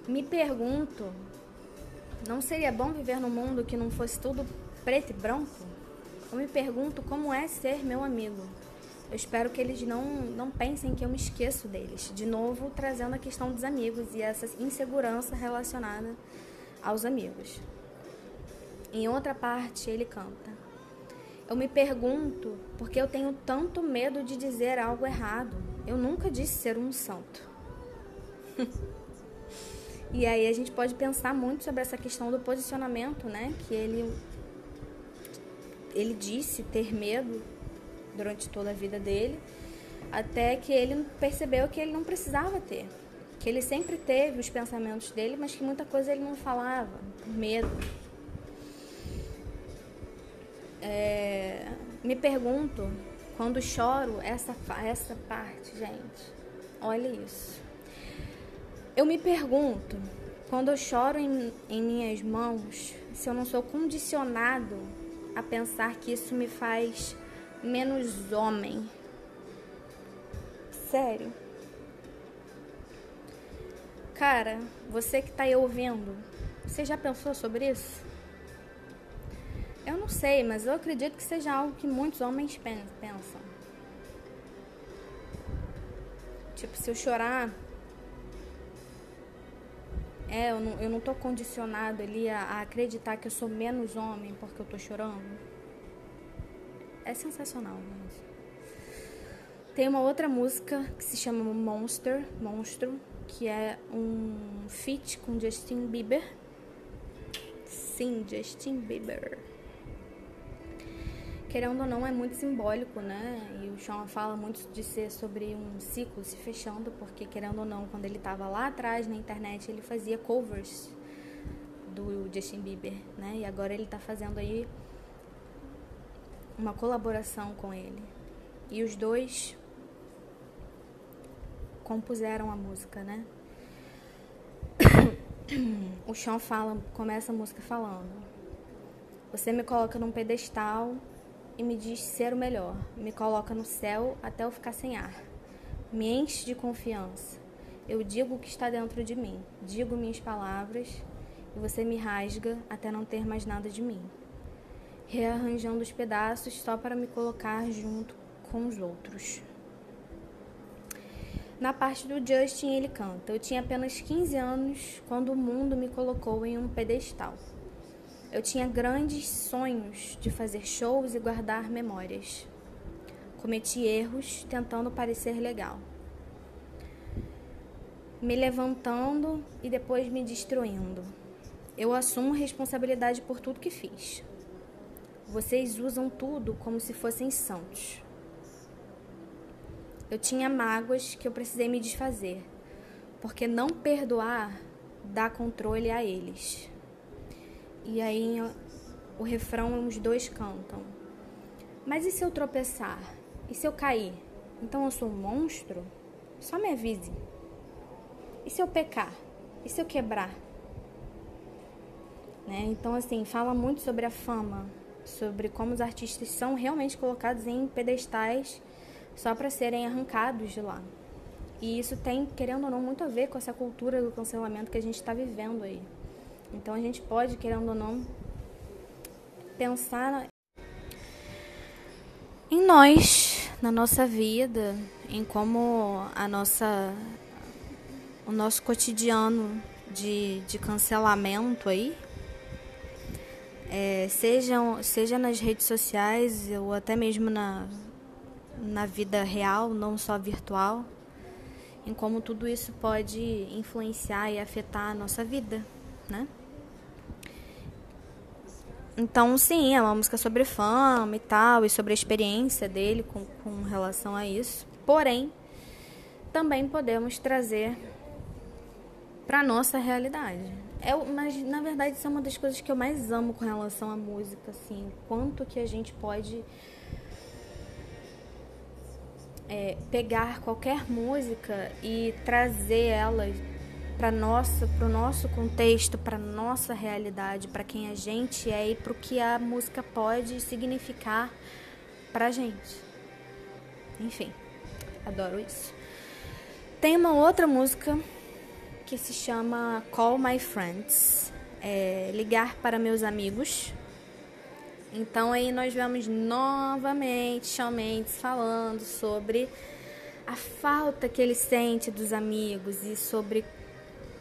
S1: Me pergunto, não seria bom viver num mundo que não fosse tudo preto e branco? Eu me pergunto como é ser meu amigo. Eu espero que eles não, não pensem que eu me esqueço deles. De novo, trazendo a questão dos amigos e essa insegurança relacionada aos amigos. Em outra parte, ele canta: Eu me pergunto por que eu tenho tanto medo de dizer algo errado. Eu nunca disse ser um santo. e aí a gente pode pensar muito sobre essa questão do posicionamento, né? Que ele ele disse ter medo durante toda a vida dele, até que ele percebeu que ele não precisava ter. Que ele sempre teve os pensamentos dele, mas que muita coisa ele não falava, por medo. É, me pergunto, quando choro, essa, essa parte, gente, olha isso. Eu me pergunto, quando eu choro em, em minhas mãos, se eu não sou condicionado a pensar que isso me faz menos homem. Sério. Cara, você que tá aí ouvindo, você já pensou sobre isso? Eu não sei, mas eu acredito que seja algo que muitos homens pensam. Tipo, se eu chorar. É, eu não, eu não tô condicionado ali a, a acreditar que eu sou menos homem porque eu tô chorando. É sensacional, gente. Tem uma outra música que se chama Monster, Monstro, que é um feat com Justin Bieber. Sim, Justin Bieber querendo ou não, é muito simbólico, né? E o Sean fala muito de ser sobre um ciclo se fechando, porque querendo ou não, quando ele estava lá atrás na internet, ele fazia covers do Justin Bieber, né? E agora ele está fazendo aí uma colaboração com ele. E os dois compuseram a música, né? O Sean fala, começa a música falando: Você me coloca num pedestal e me diz ser o melhor. Me coloca no céu até eu ficar sem ar. Me enche de confiança. Eu digo o que está dentro de mim, digo minhas palavras e você me rasga até não ter mais nada de mim, rearranjando os pedaços só para me colocar junto com os outros. Na parte do Justin, ele canta: Eu tinha apenas 15 anos quando o mundo me colocou em um pedestal. Eu tinha grandes sonhos de fazer shows e guardar memórias. Cometi erros tentando parecer legal. Me levantando e depois me destruindo. Eu assumo responsabilidade por tudo que fiz. Vocês usam tudo como se fossem santos. Eu tinha mágoas que eu precisei me desfazer, porque não perdoar dá controle a eles. E aí o refrão os dois cantam. Mas e se eu tropeçar? E se eu cair? Então eu sou um monstro? Só me avise. E se eu pecar? E se eu quebrar? Né? Então, assim, fala muito sobre a fama, sobre como os artistas são realmente colocados em pedestais só para serem arrancados de lá. E isso tem, querendo ou não, muito a ver com essa cultura do cancelamento que a gente está vivendo aí. Então a gente pode, querendo ou não, pensar em nós, na nossa vida, em como a nossa o nosso cotidiano de, de cancelamento aí, é, seja, nas redes sociais ou até mesmo na, na vida real, não só virtual, em como tudo isso pode influenciar e afetar a nossa vida né? Então, sim, é uma música sobre fama e tal, e sobre a experiência dele com, com relação a isso. Porém, também podemos trazer para nossa realidade. Mas, na verdade, isso é uma das coisas que eu mais amo com relação à música, assim. Quanto que a gente pode é, pegar qualquer música e trazer ela para nossa, para o nosso contexto, para nossa realidade, para quem a gente é e para o que a música pode significar para gente. Enfim, adoro isso. Tem uma outra música que se chama Call My Friends, é, ligar para meus amigos. Então aí nós vemos novamente Shawn Mendes falando sobre a falta que ele sente dos amigos e sobre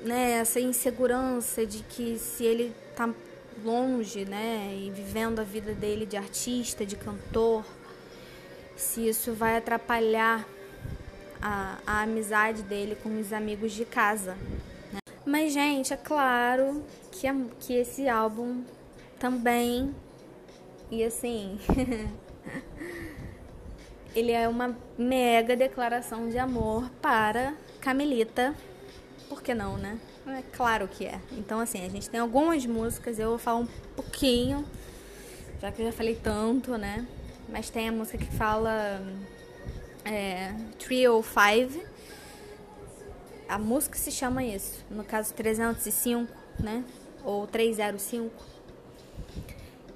S1: né, essa insegurança de que se ele tá longe, né, e vivendo a vida dele de artista, de cantor, se isso vai atrapalhar a, a amizade dele com os amigos de casa. Né? Mas, gente, é claro que, que esse álbum também, e assim, ele é uma mega declaração de amor para Camilita. Por que não, né? É claro que é. Então, assim, a gente tem algumas músicas, eu vou falar um pouquinho, já que eu já falei tanto, né? Mas tem a música que fala é, 305. A música se chama isso. No caso, 305, né? Ou 305.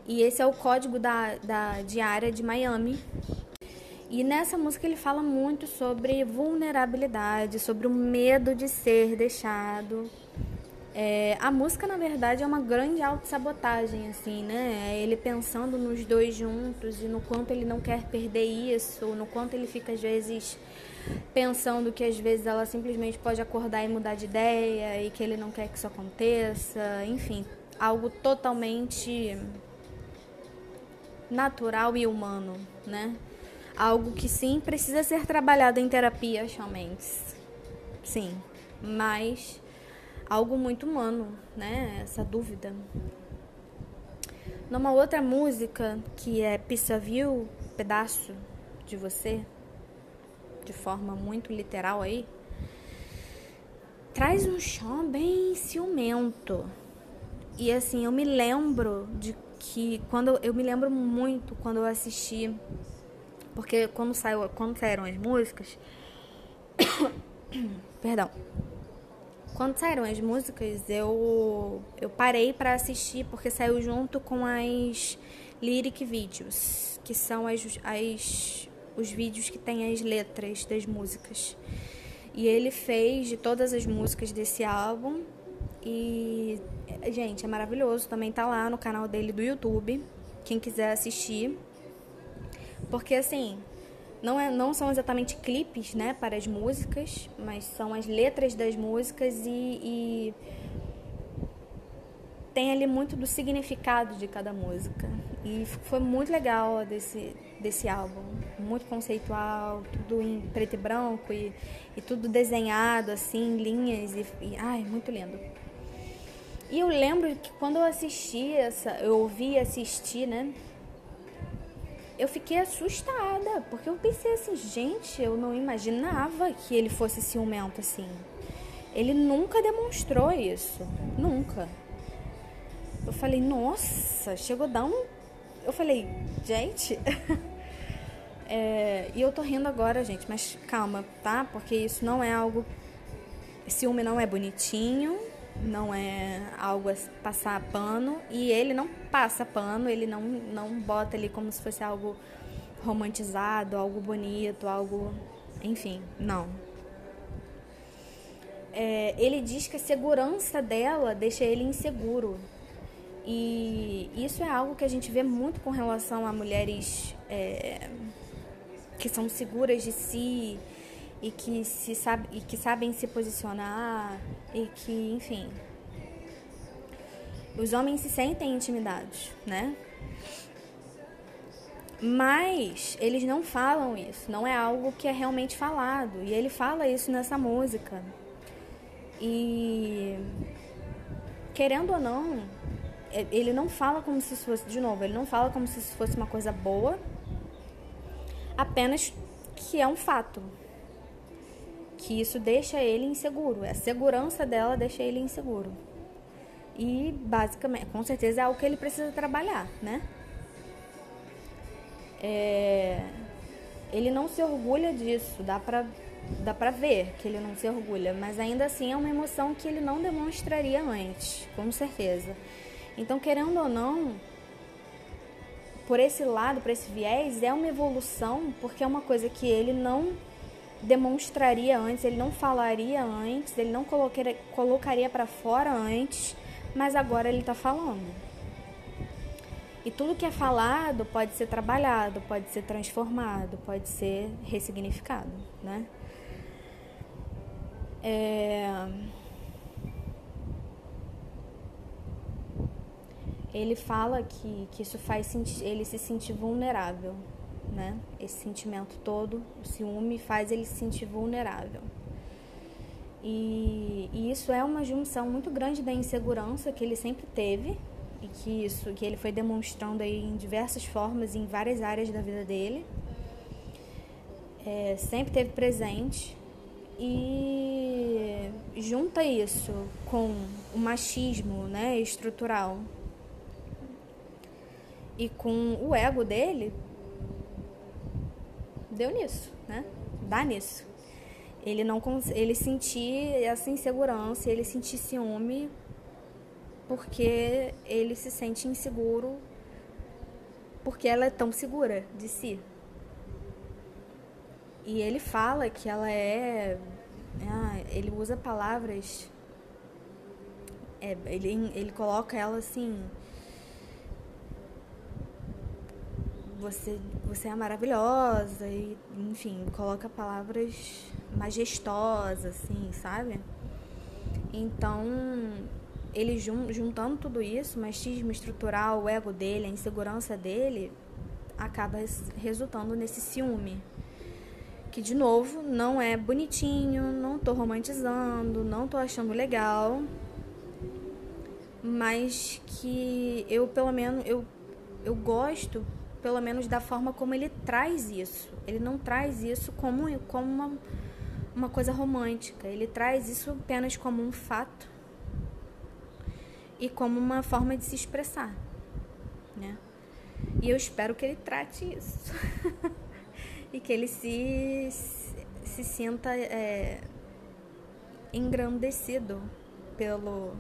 S1: E esse é o código da, da diária de Miami. E nessa música ele fala muito sobre vulnerabilidade, sobre o medo de ser deixado. É, a música, na verdade, é uma grande autossabotagem, assim, né? É ele pensando nos dois juntos e no quanto ele não quer perder isso, no quanto ele fica, às vezes, pensando que às vezes ela simplesmente pode acordar e mudar de ideia e que ele não quer que isso aconteça. Enfim, algo totalmente natural e humano, né? Algo que sim precisa ser trabalhado em terapia, somente. Sim, mas algo muito humano, né? Essa dúvida. Numa outra música que é of You, pedaço de você, de forma muito literal aí, traz um chão bem ciumento. E assim, eu me lembro de que quando eu me lembro muito quando eu assisti porque quando, saiu, quando saíram as músicas. Perdão. Quando saíram as músicas, eu, eu parei para assistir porque saiu junto com as lyric videos, que são as, as, os vídeos que tem as letras das músicas. E ele fez de todas as músicas desse álbum. E, gente, é maravilhoso. Também tá lá no canal dele do YouTube. Quem quiser assistir. Porque assim, não, é, não são exatamente clipes, né, para as músicas, mas são as letras das músicas e, e tem ali muito do significado de cada música. E foi muito legal desse, desse álbum. Muito conceitual, tudo em preto e branco e, e tudo desenhado, assim, linhas e, e. Ai, muito lindo. E eu lembro que quando eu assisti essa, eu ouvi assistir, né? Eu fiquei assustada, porque eu pensei assim, gente, eu não imaginava que ele fosse ciumento assim. Ele nunca demonstrou isso, nunca. Eu falei, nossa, chegou a dar um. Eu falei, gente. é... E eu tô rindo agora, gente, mas calma, tá? Porque isso não é algo. Ciúme não é bonitinho, não é algo a passar pano e ele não passa pano, ele não, não bota ali como se fosse algo romantizado, algo bonito, algo. Enfim, não. É, ele diz que a segurança dela deixa ele inseguro. E isso é algo que a gente vê muito com relação a mulheres é, que são seguras de si e que, se sabe, e que sabem se posicionar e que, enfim. Os homens se sentem intimidados, né? Mas eles não falam isso, não é algo que é realmente falado. E ele fala isso nessa música. E querendo ou não, ele não fala como se fosse, de novo, ele não fala como se fosse uma coisa boa, apenas que é um fato, que isso deixa ele inseguro. A segurança dela deixa ele inseguro. E basicamente, com certeza é algo que ele precisa trabalhar, né? É... Ele não se orgulha disso, dá pra, dá pra ver que ele não se orgulha, mas ainda assim é uma emoção que ele não demonstraria antes, com certeza. Então, querendo ou não, por esse lado, por esse viés, é uma evolução, porque é uma coisa que ele não demonstraria antes, ele não falaria antes, ele não colocaria, para fora antes, mas agora ele está falando. E tudo que é falado pode ser trabalhado, pode ser transformado, pode ser ressignificado, né? É... ele fala que, que isso faz ele se sentir vulnerável, né? Esse sentimento todo, o ciúme faz ele se sentir vulnerável. E, e, isso é uma junção muito grande da insegurança que ele sempre teve e que isso que ele foi demonstrando aí em diversas formas em várias áreas da vida dele é, sempre teve presente e junta isso com o machismo né, estrutural e com o ego dele, deu nisso, né? Dá nisso. Ele não ele sentir essa insegurança, ele sentir ciúme porque ele se sente inseguro porque ela é tão segura de si. E ele fala que ela é. Ah, ele usa palavras. É, ele, ele coloca ela assim. Você, você é maravilhosa e, enfim, coloca palavras majestosas, assim, sabe? Então, ele juntando tudo isso, machismo estrutural, o ego dele, a insegurança dele, acaba resultando nesse ciúme que de novo não é bonitinho, não tô romantizando, não tô achando legal, mas que eu pelo menos eu eu gosto pelo menos da forma como ele traz isso. Ele não traz isso como como uma uma coisa romântica, ele traz isso apenas como um fato e como uma forma de se expressar, né? E eu espero que ele trate isso. e que ele se, se sinta é, engrandecido pelo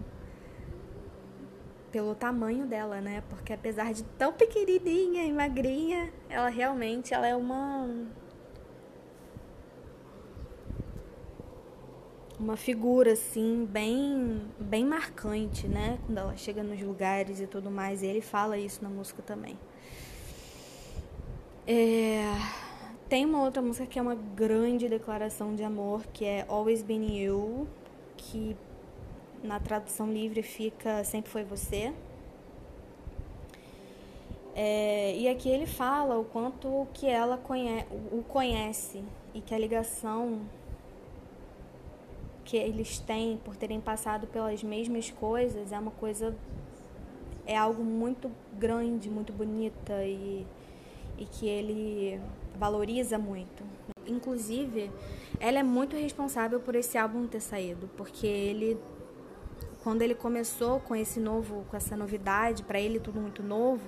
S1: pelo tamanho dela, né? Porque apesar de tão pequenininha e magrinha, ela realmente ela é uma uma figura assim bem bem marcante, né? Quando ela chega nos lugares e tudo mais, e ele fala isso na música também. É tem uma outra música que é uma grande declaração de amor, que é Always Been You, que na tradução livre fica Sempre Foi Você. É, e aqui ele fala o quanto que ela conhe o conhece e que a ligação que eles têm por terem passado pelas mesmas coisas é uma coisa é algo muito grande, muito bonita e, e que ele valoriza muito. Inclusive, ela é muito responsável por esse álbum ter saído, porque ele quando ele começou com esse novo, com essa novidade, para ele tudo muito novo,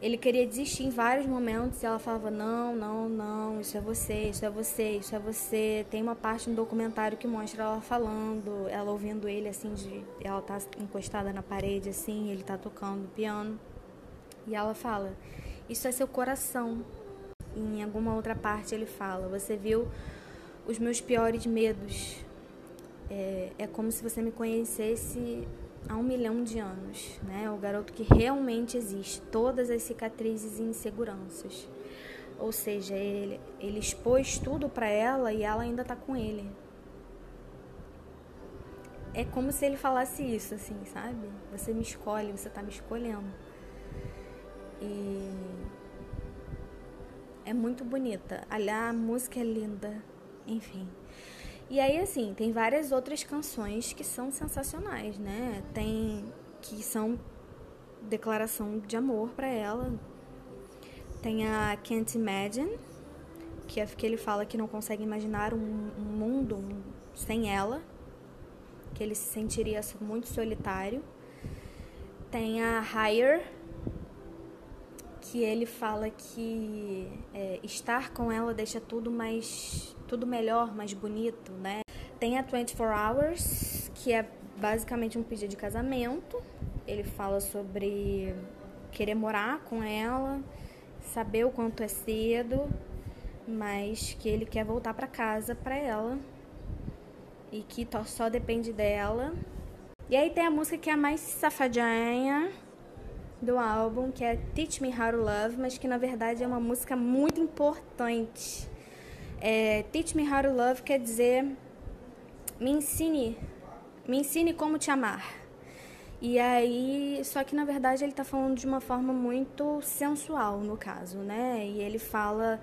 S1: ele queria desistir em vários momentos e ela falava: Não, não, não, isso é você, isso é você, isso é você. Tem uma parte no documentário que mostra ela falando, ela ouvindo ele assim, de, ela tá encostada na parede assim, ele tá tocando piano. E ela fala: Isso é seu coração, em alguma outra parte ele fala: Você viu os meus piores medos. É, é como se você me conhecesse há um milhão de anos, né? O garoto que realmente existe, todas as cicatrizes e inseguranças. Ou seja, ele, ele expôs tudo para ela e ela ainda tá com ele. É como se ele falasse isso, assim, sabe? Você me escolhe, você tá me escolhendo. E é muito bonita. A música é linda, enfim. E aí, assim, tem várias outras canções que são sensacionais, né? Tem que são declaração de amor para ela. Tem a Can't Imagine, que é que ele fala que não consegue imaginar um, um mundo sem ela, que ele se sentiria muito solitário. Tem a Higher, que ele fala que é, estar com ela deixa tudo mais tudo melhor, mais bonito, né? Tem a 24 Hours, que é basicamente um pedido de casamento. Ele fala sobre querer morar com ela, saber o quanto é cedo, mas que ele quer voltar para casa para ela e que só depende dela. E aí tem a música que é a mais safadinha, do álbum, que é Teach Me How to Love, mas que na verdade é uma música muito importante. É, Teach Me How to Love quer dizer me ensine, me ensine como te amar. E aí, só que na verdade ele tá falando de uma forma muito sensual, no caso, né? E ele fala,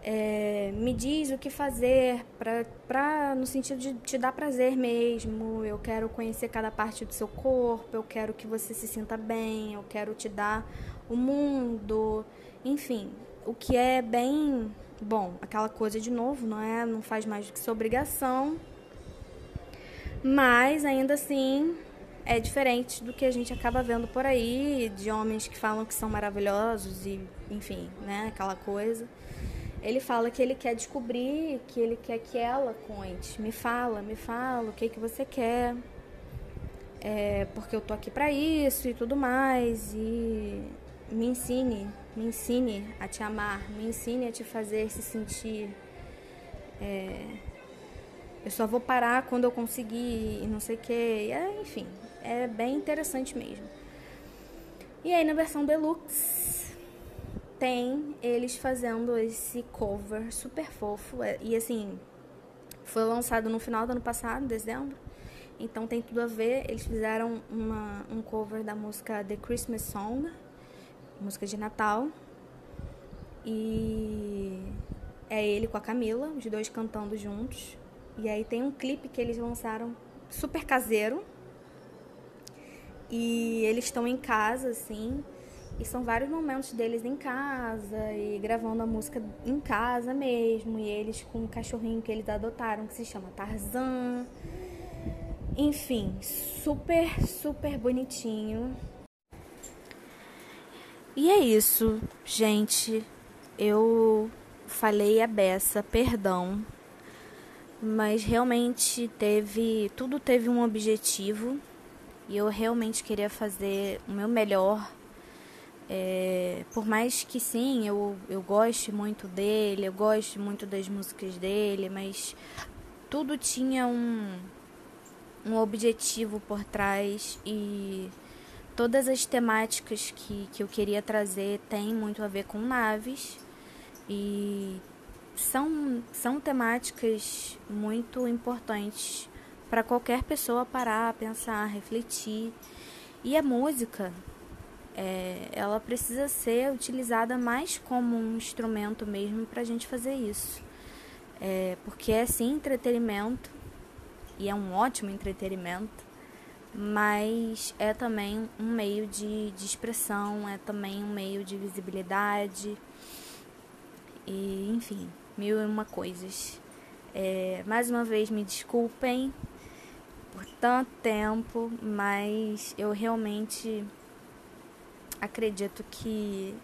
S1: é, me diz o que fazer pra, pra, no sentido de te dar prazer mesmo. Eu quero conhecer cada parte do seu corpo, eu quero que você se sinta bem, eu quero te dar o mundo, enfim, o que é bem bom, aquela coisa de novo, não é? Não faz mais do que sua obrigação. Mas ainda assim, é diferente do que a gente acaba vendo por aí, de homens que falam que são maravilhosos e, enfim, né, aquela coisa. Ele fala que ele quer descobrir, que ele quer que ela conte. Me fala, me fala, o que que você quer? É, porque eu tô aqui para isso e tudo mais e me ensine, me ensine a te amar, me ensine a te fazer se sentir é, eu só vou parar quando eu conseguir e não sei o que. É, enfim, é bem interessante mesmo. E aí na versão deluxe tem eles fazendo esse cover super fofo. É, e assim, foi lançado no final do ano passado, dezembro. Então tem tudo a ver. Eles fizeram uma, um cover da música The Christmas Song, música de Natal. E é ele com a Camila, os dois cantando juntos. E aí tem um clipe que eles lançaram super caseiro. E eles estão em casa, assim. E são vários momentos deles em casa e gravando a música em casa mesmo. E eles com um cachorrinho que eles adotaram que se chama Tarzan. Enfim, super, super bonitinho. E é isso, gente. Eu falei a beça, perdão mas realmente teve tudo teve um objetivo e eu realmente queria fazer o meu melhor. É, por mais que sim eu, eu goste muito dele eu gosto muito das músicas dele mas tudo tinha um um objetivo por trás e todas as temáticas que, que eu queria trazer têm muito a ver com naves. E são, são temáticas muito importantes para qualquer pessoa parar, pensar, refletir. E a música, é, ela precisa ser utilizada mais como um instrumento mesmo para a gente fazer isso. É, porque é sim entretenimento, e é um ótimo entretenimento, mas é também um meio de, de expressão, é também um meio de visibilidade, e enfim mil e uma coisas. É, mais uma vez, me desculpem por tanto tempo, mas eu realmente acredito que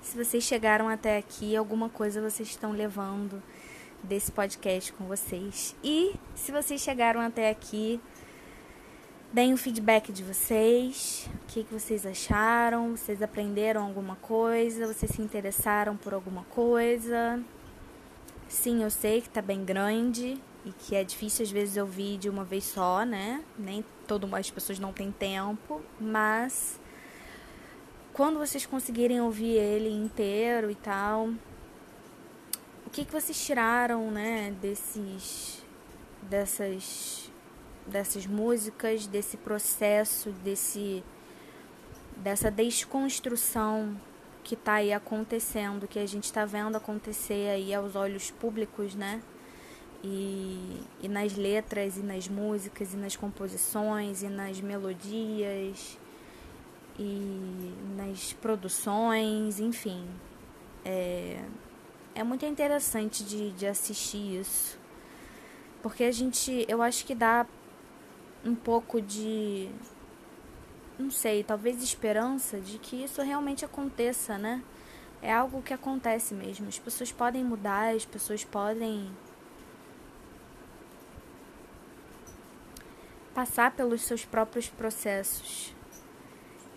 S1: se vocês chegaram até aqui, alguma coisa vocês estão levando desse podcast com vocês. E se vocês chegaram até aqui, Deem o feedback de vocês, o que, que vocês acharam, vocês aprenderam alguma coisa, vocês se interessaram por alguma coisa. Sim, eu sei que tá bem grande e que é difícil às vezes ouvir de uma vez só, né? Nem todo as pessoas não têm tempo, mas quando vocês conseguirem ouvir ele inteiro e tal, o que, que vocês tiraram, né, desses dessas dessas músicas, desse processo, desse dessa desconstrução que está aí acontecendo, que a gente está vendo acontecer aí aos olhos públicos, né? E, e nas letras, e nas músicas, e nas composições, e nas melodias, e nas produções, enfim. É, é muito interessante de, de assistir isso. Porque a gente, eu acho que dá um pouco de não sei, talvez esperança de que isso realmente aconteça, né? É algo que acontece mesmo. As pessoas podem mudar, as pessoas podem passar pelos seus próprios processos.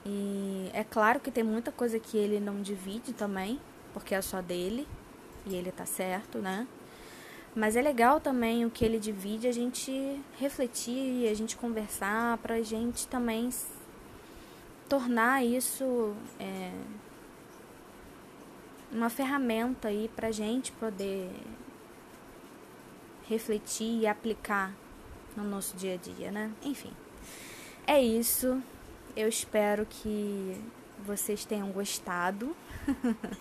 S1: E é claro que tem muita coisa que ele não divide também, porque é só dele e ele tá certo, né? Mas é legal também o que ele divide, a gente refletir, a gente conversar, para a gente também tornar isso é, uma ferramenta aí para a gente poder refletir e aplicar no nosso dia a dia, né? Enfim. É isso. Eu espero que vocês tenham gostado.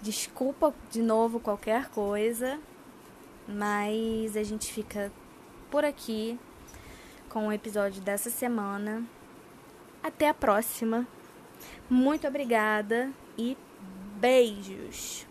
S1: Desculpa de novo qualquer coisa, mas a gente fica por aqui com o episódio dessa semana. Até a próxima. Muito obrigada e beijos.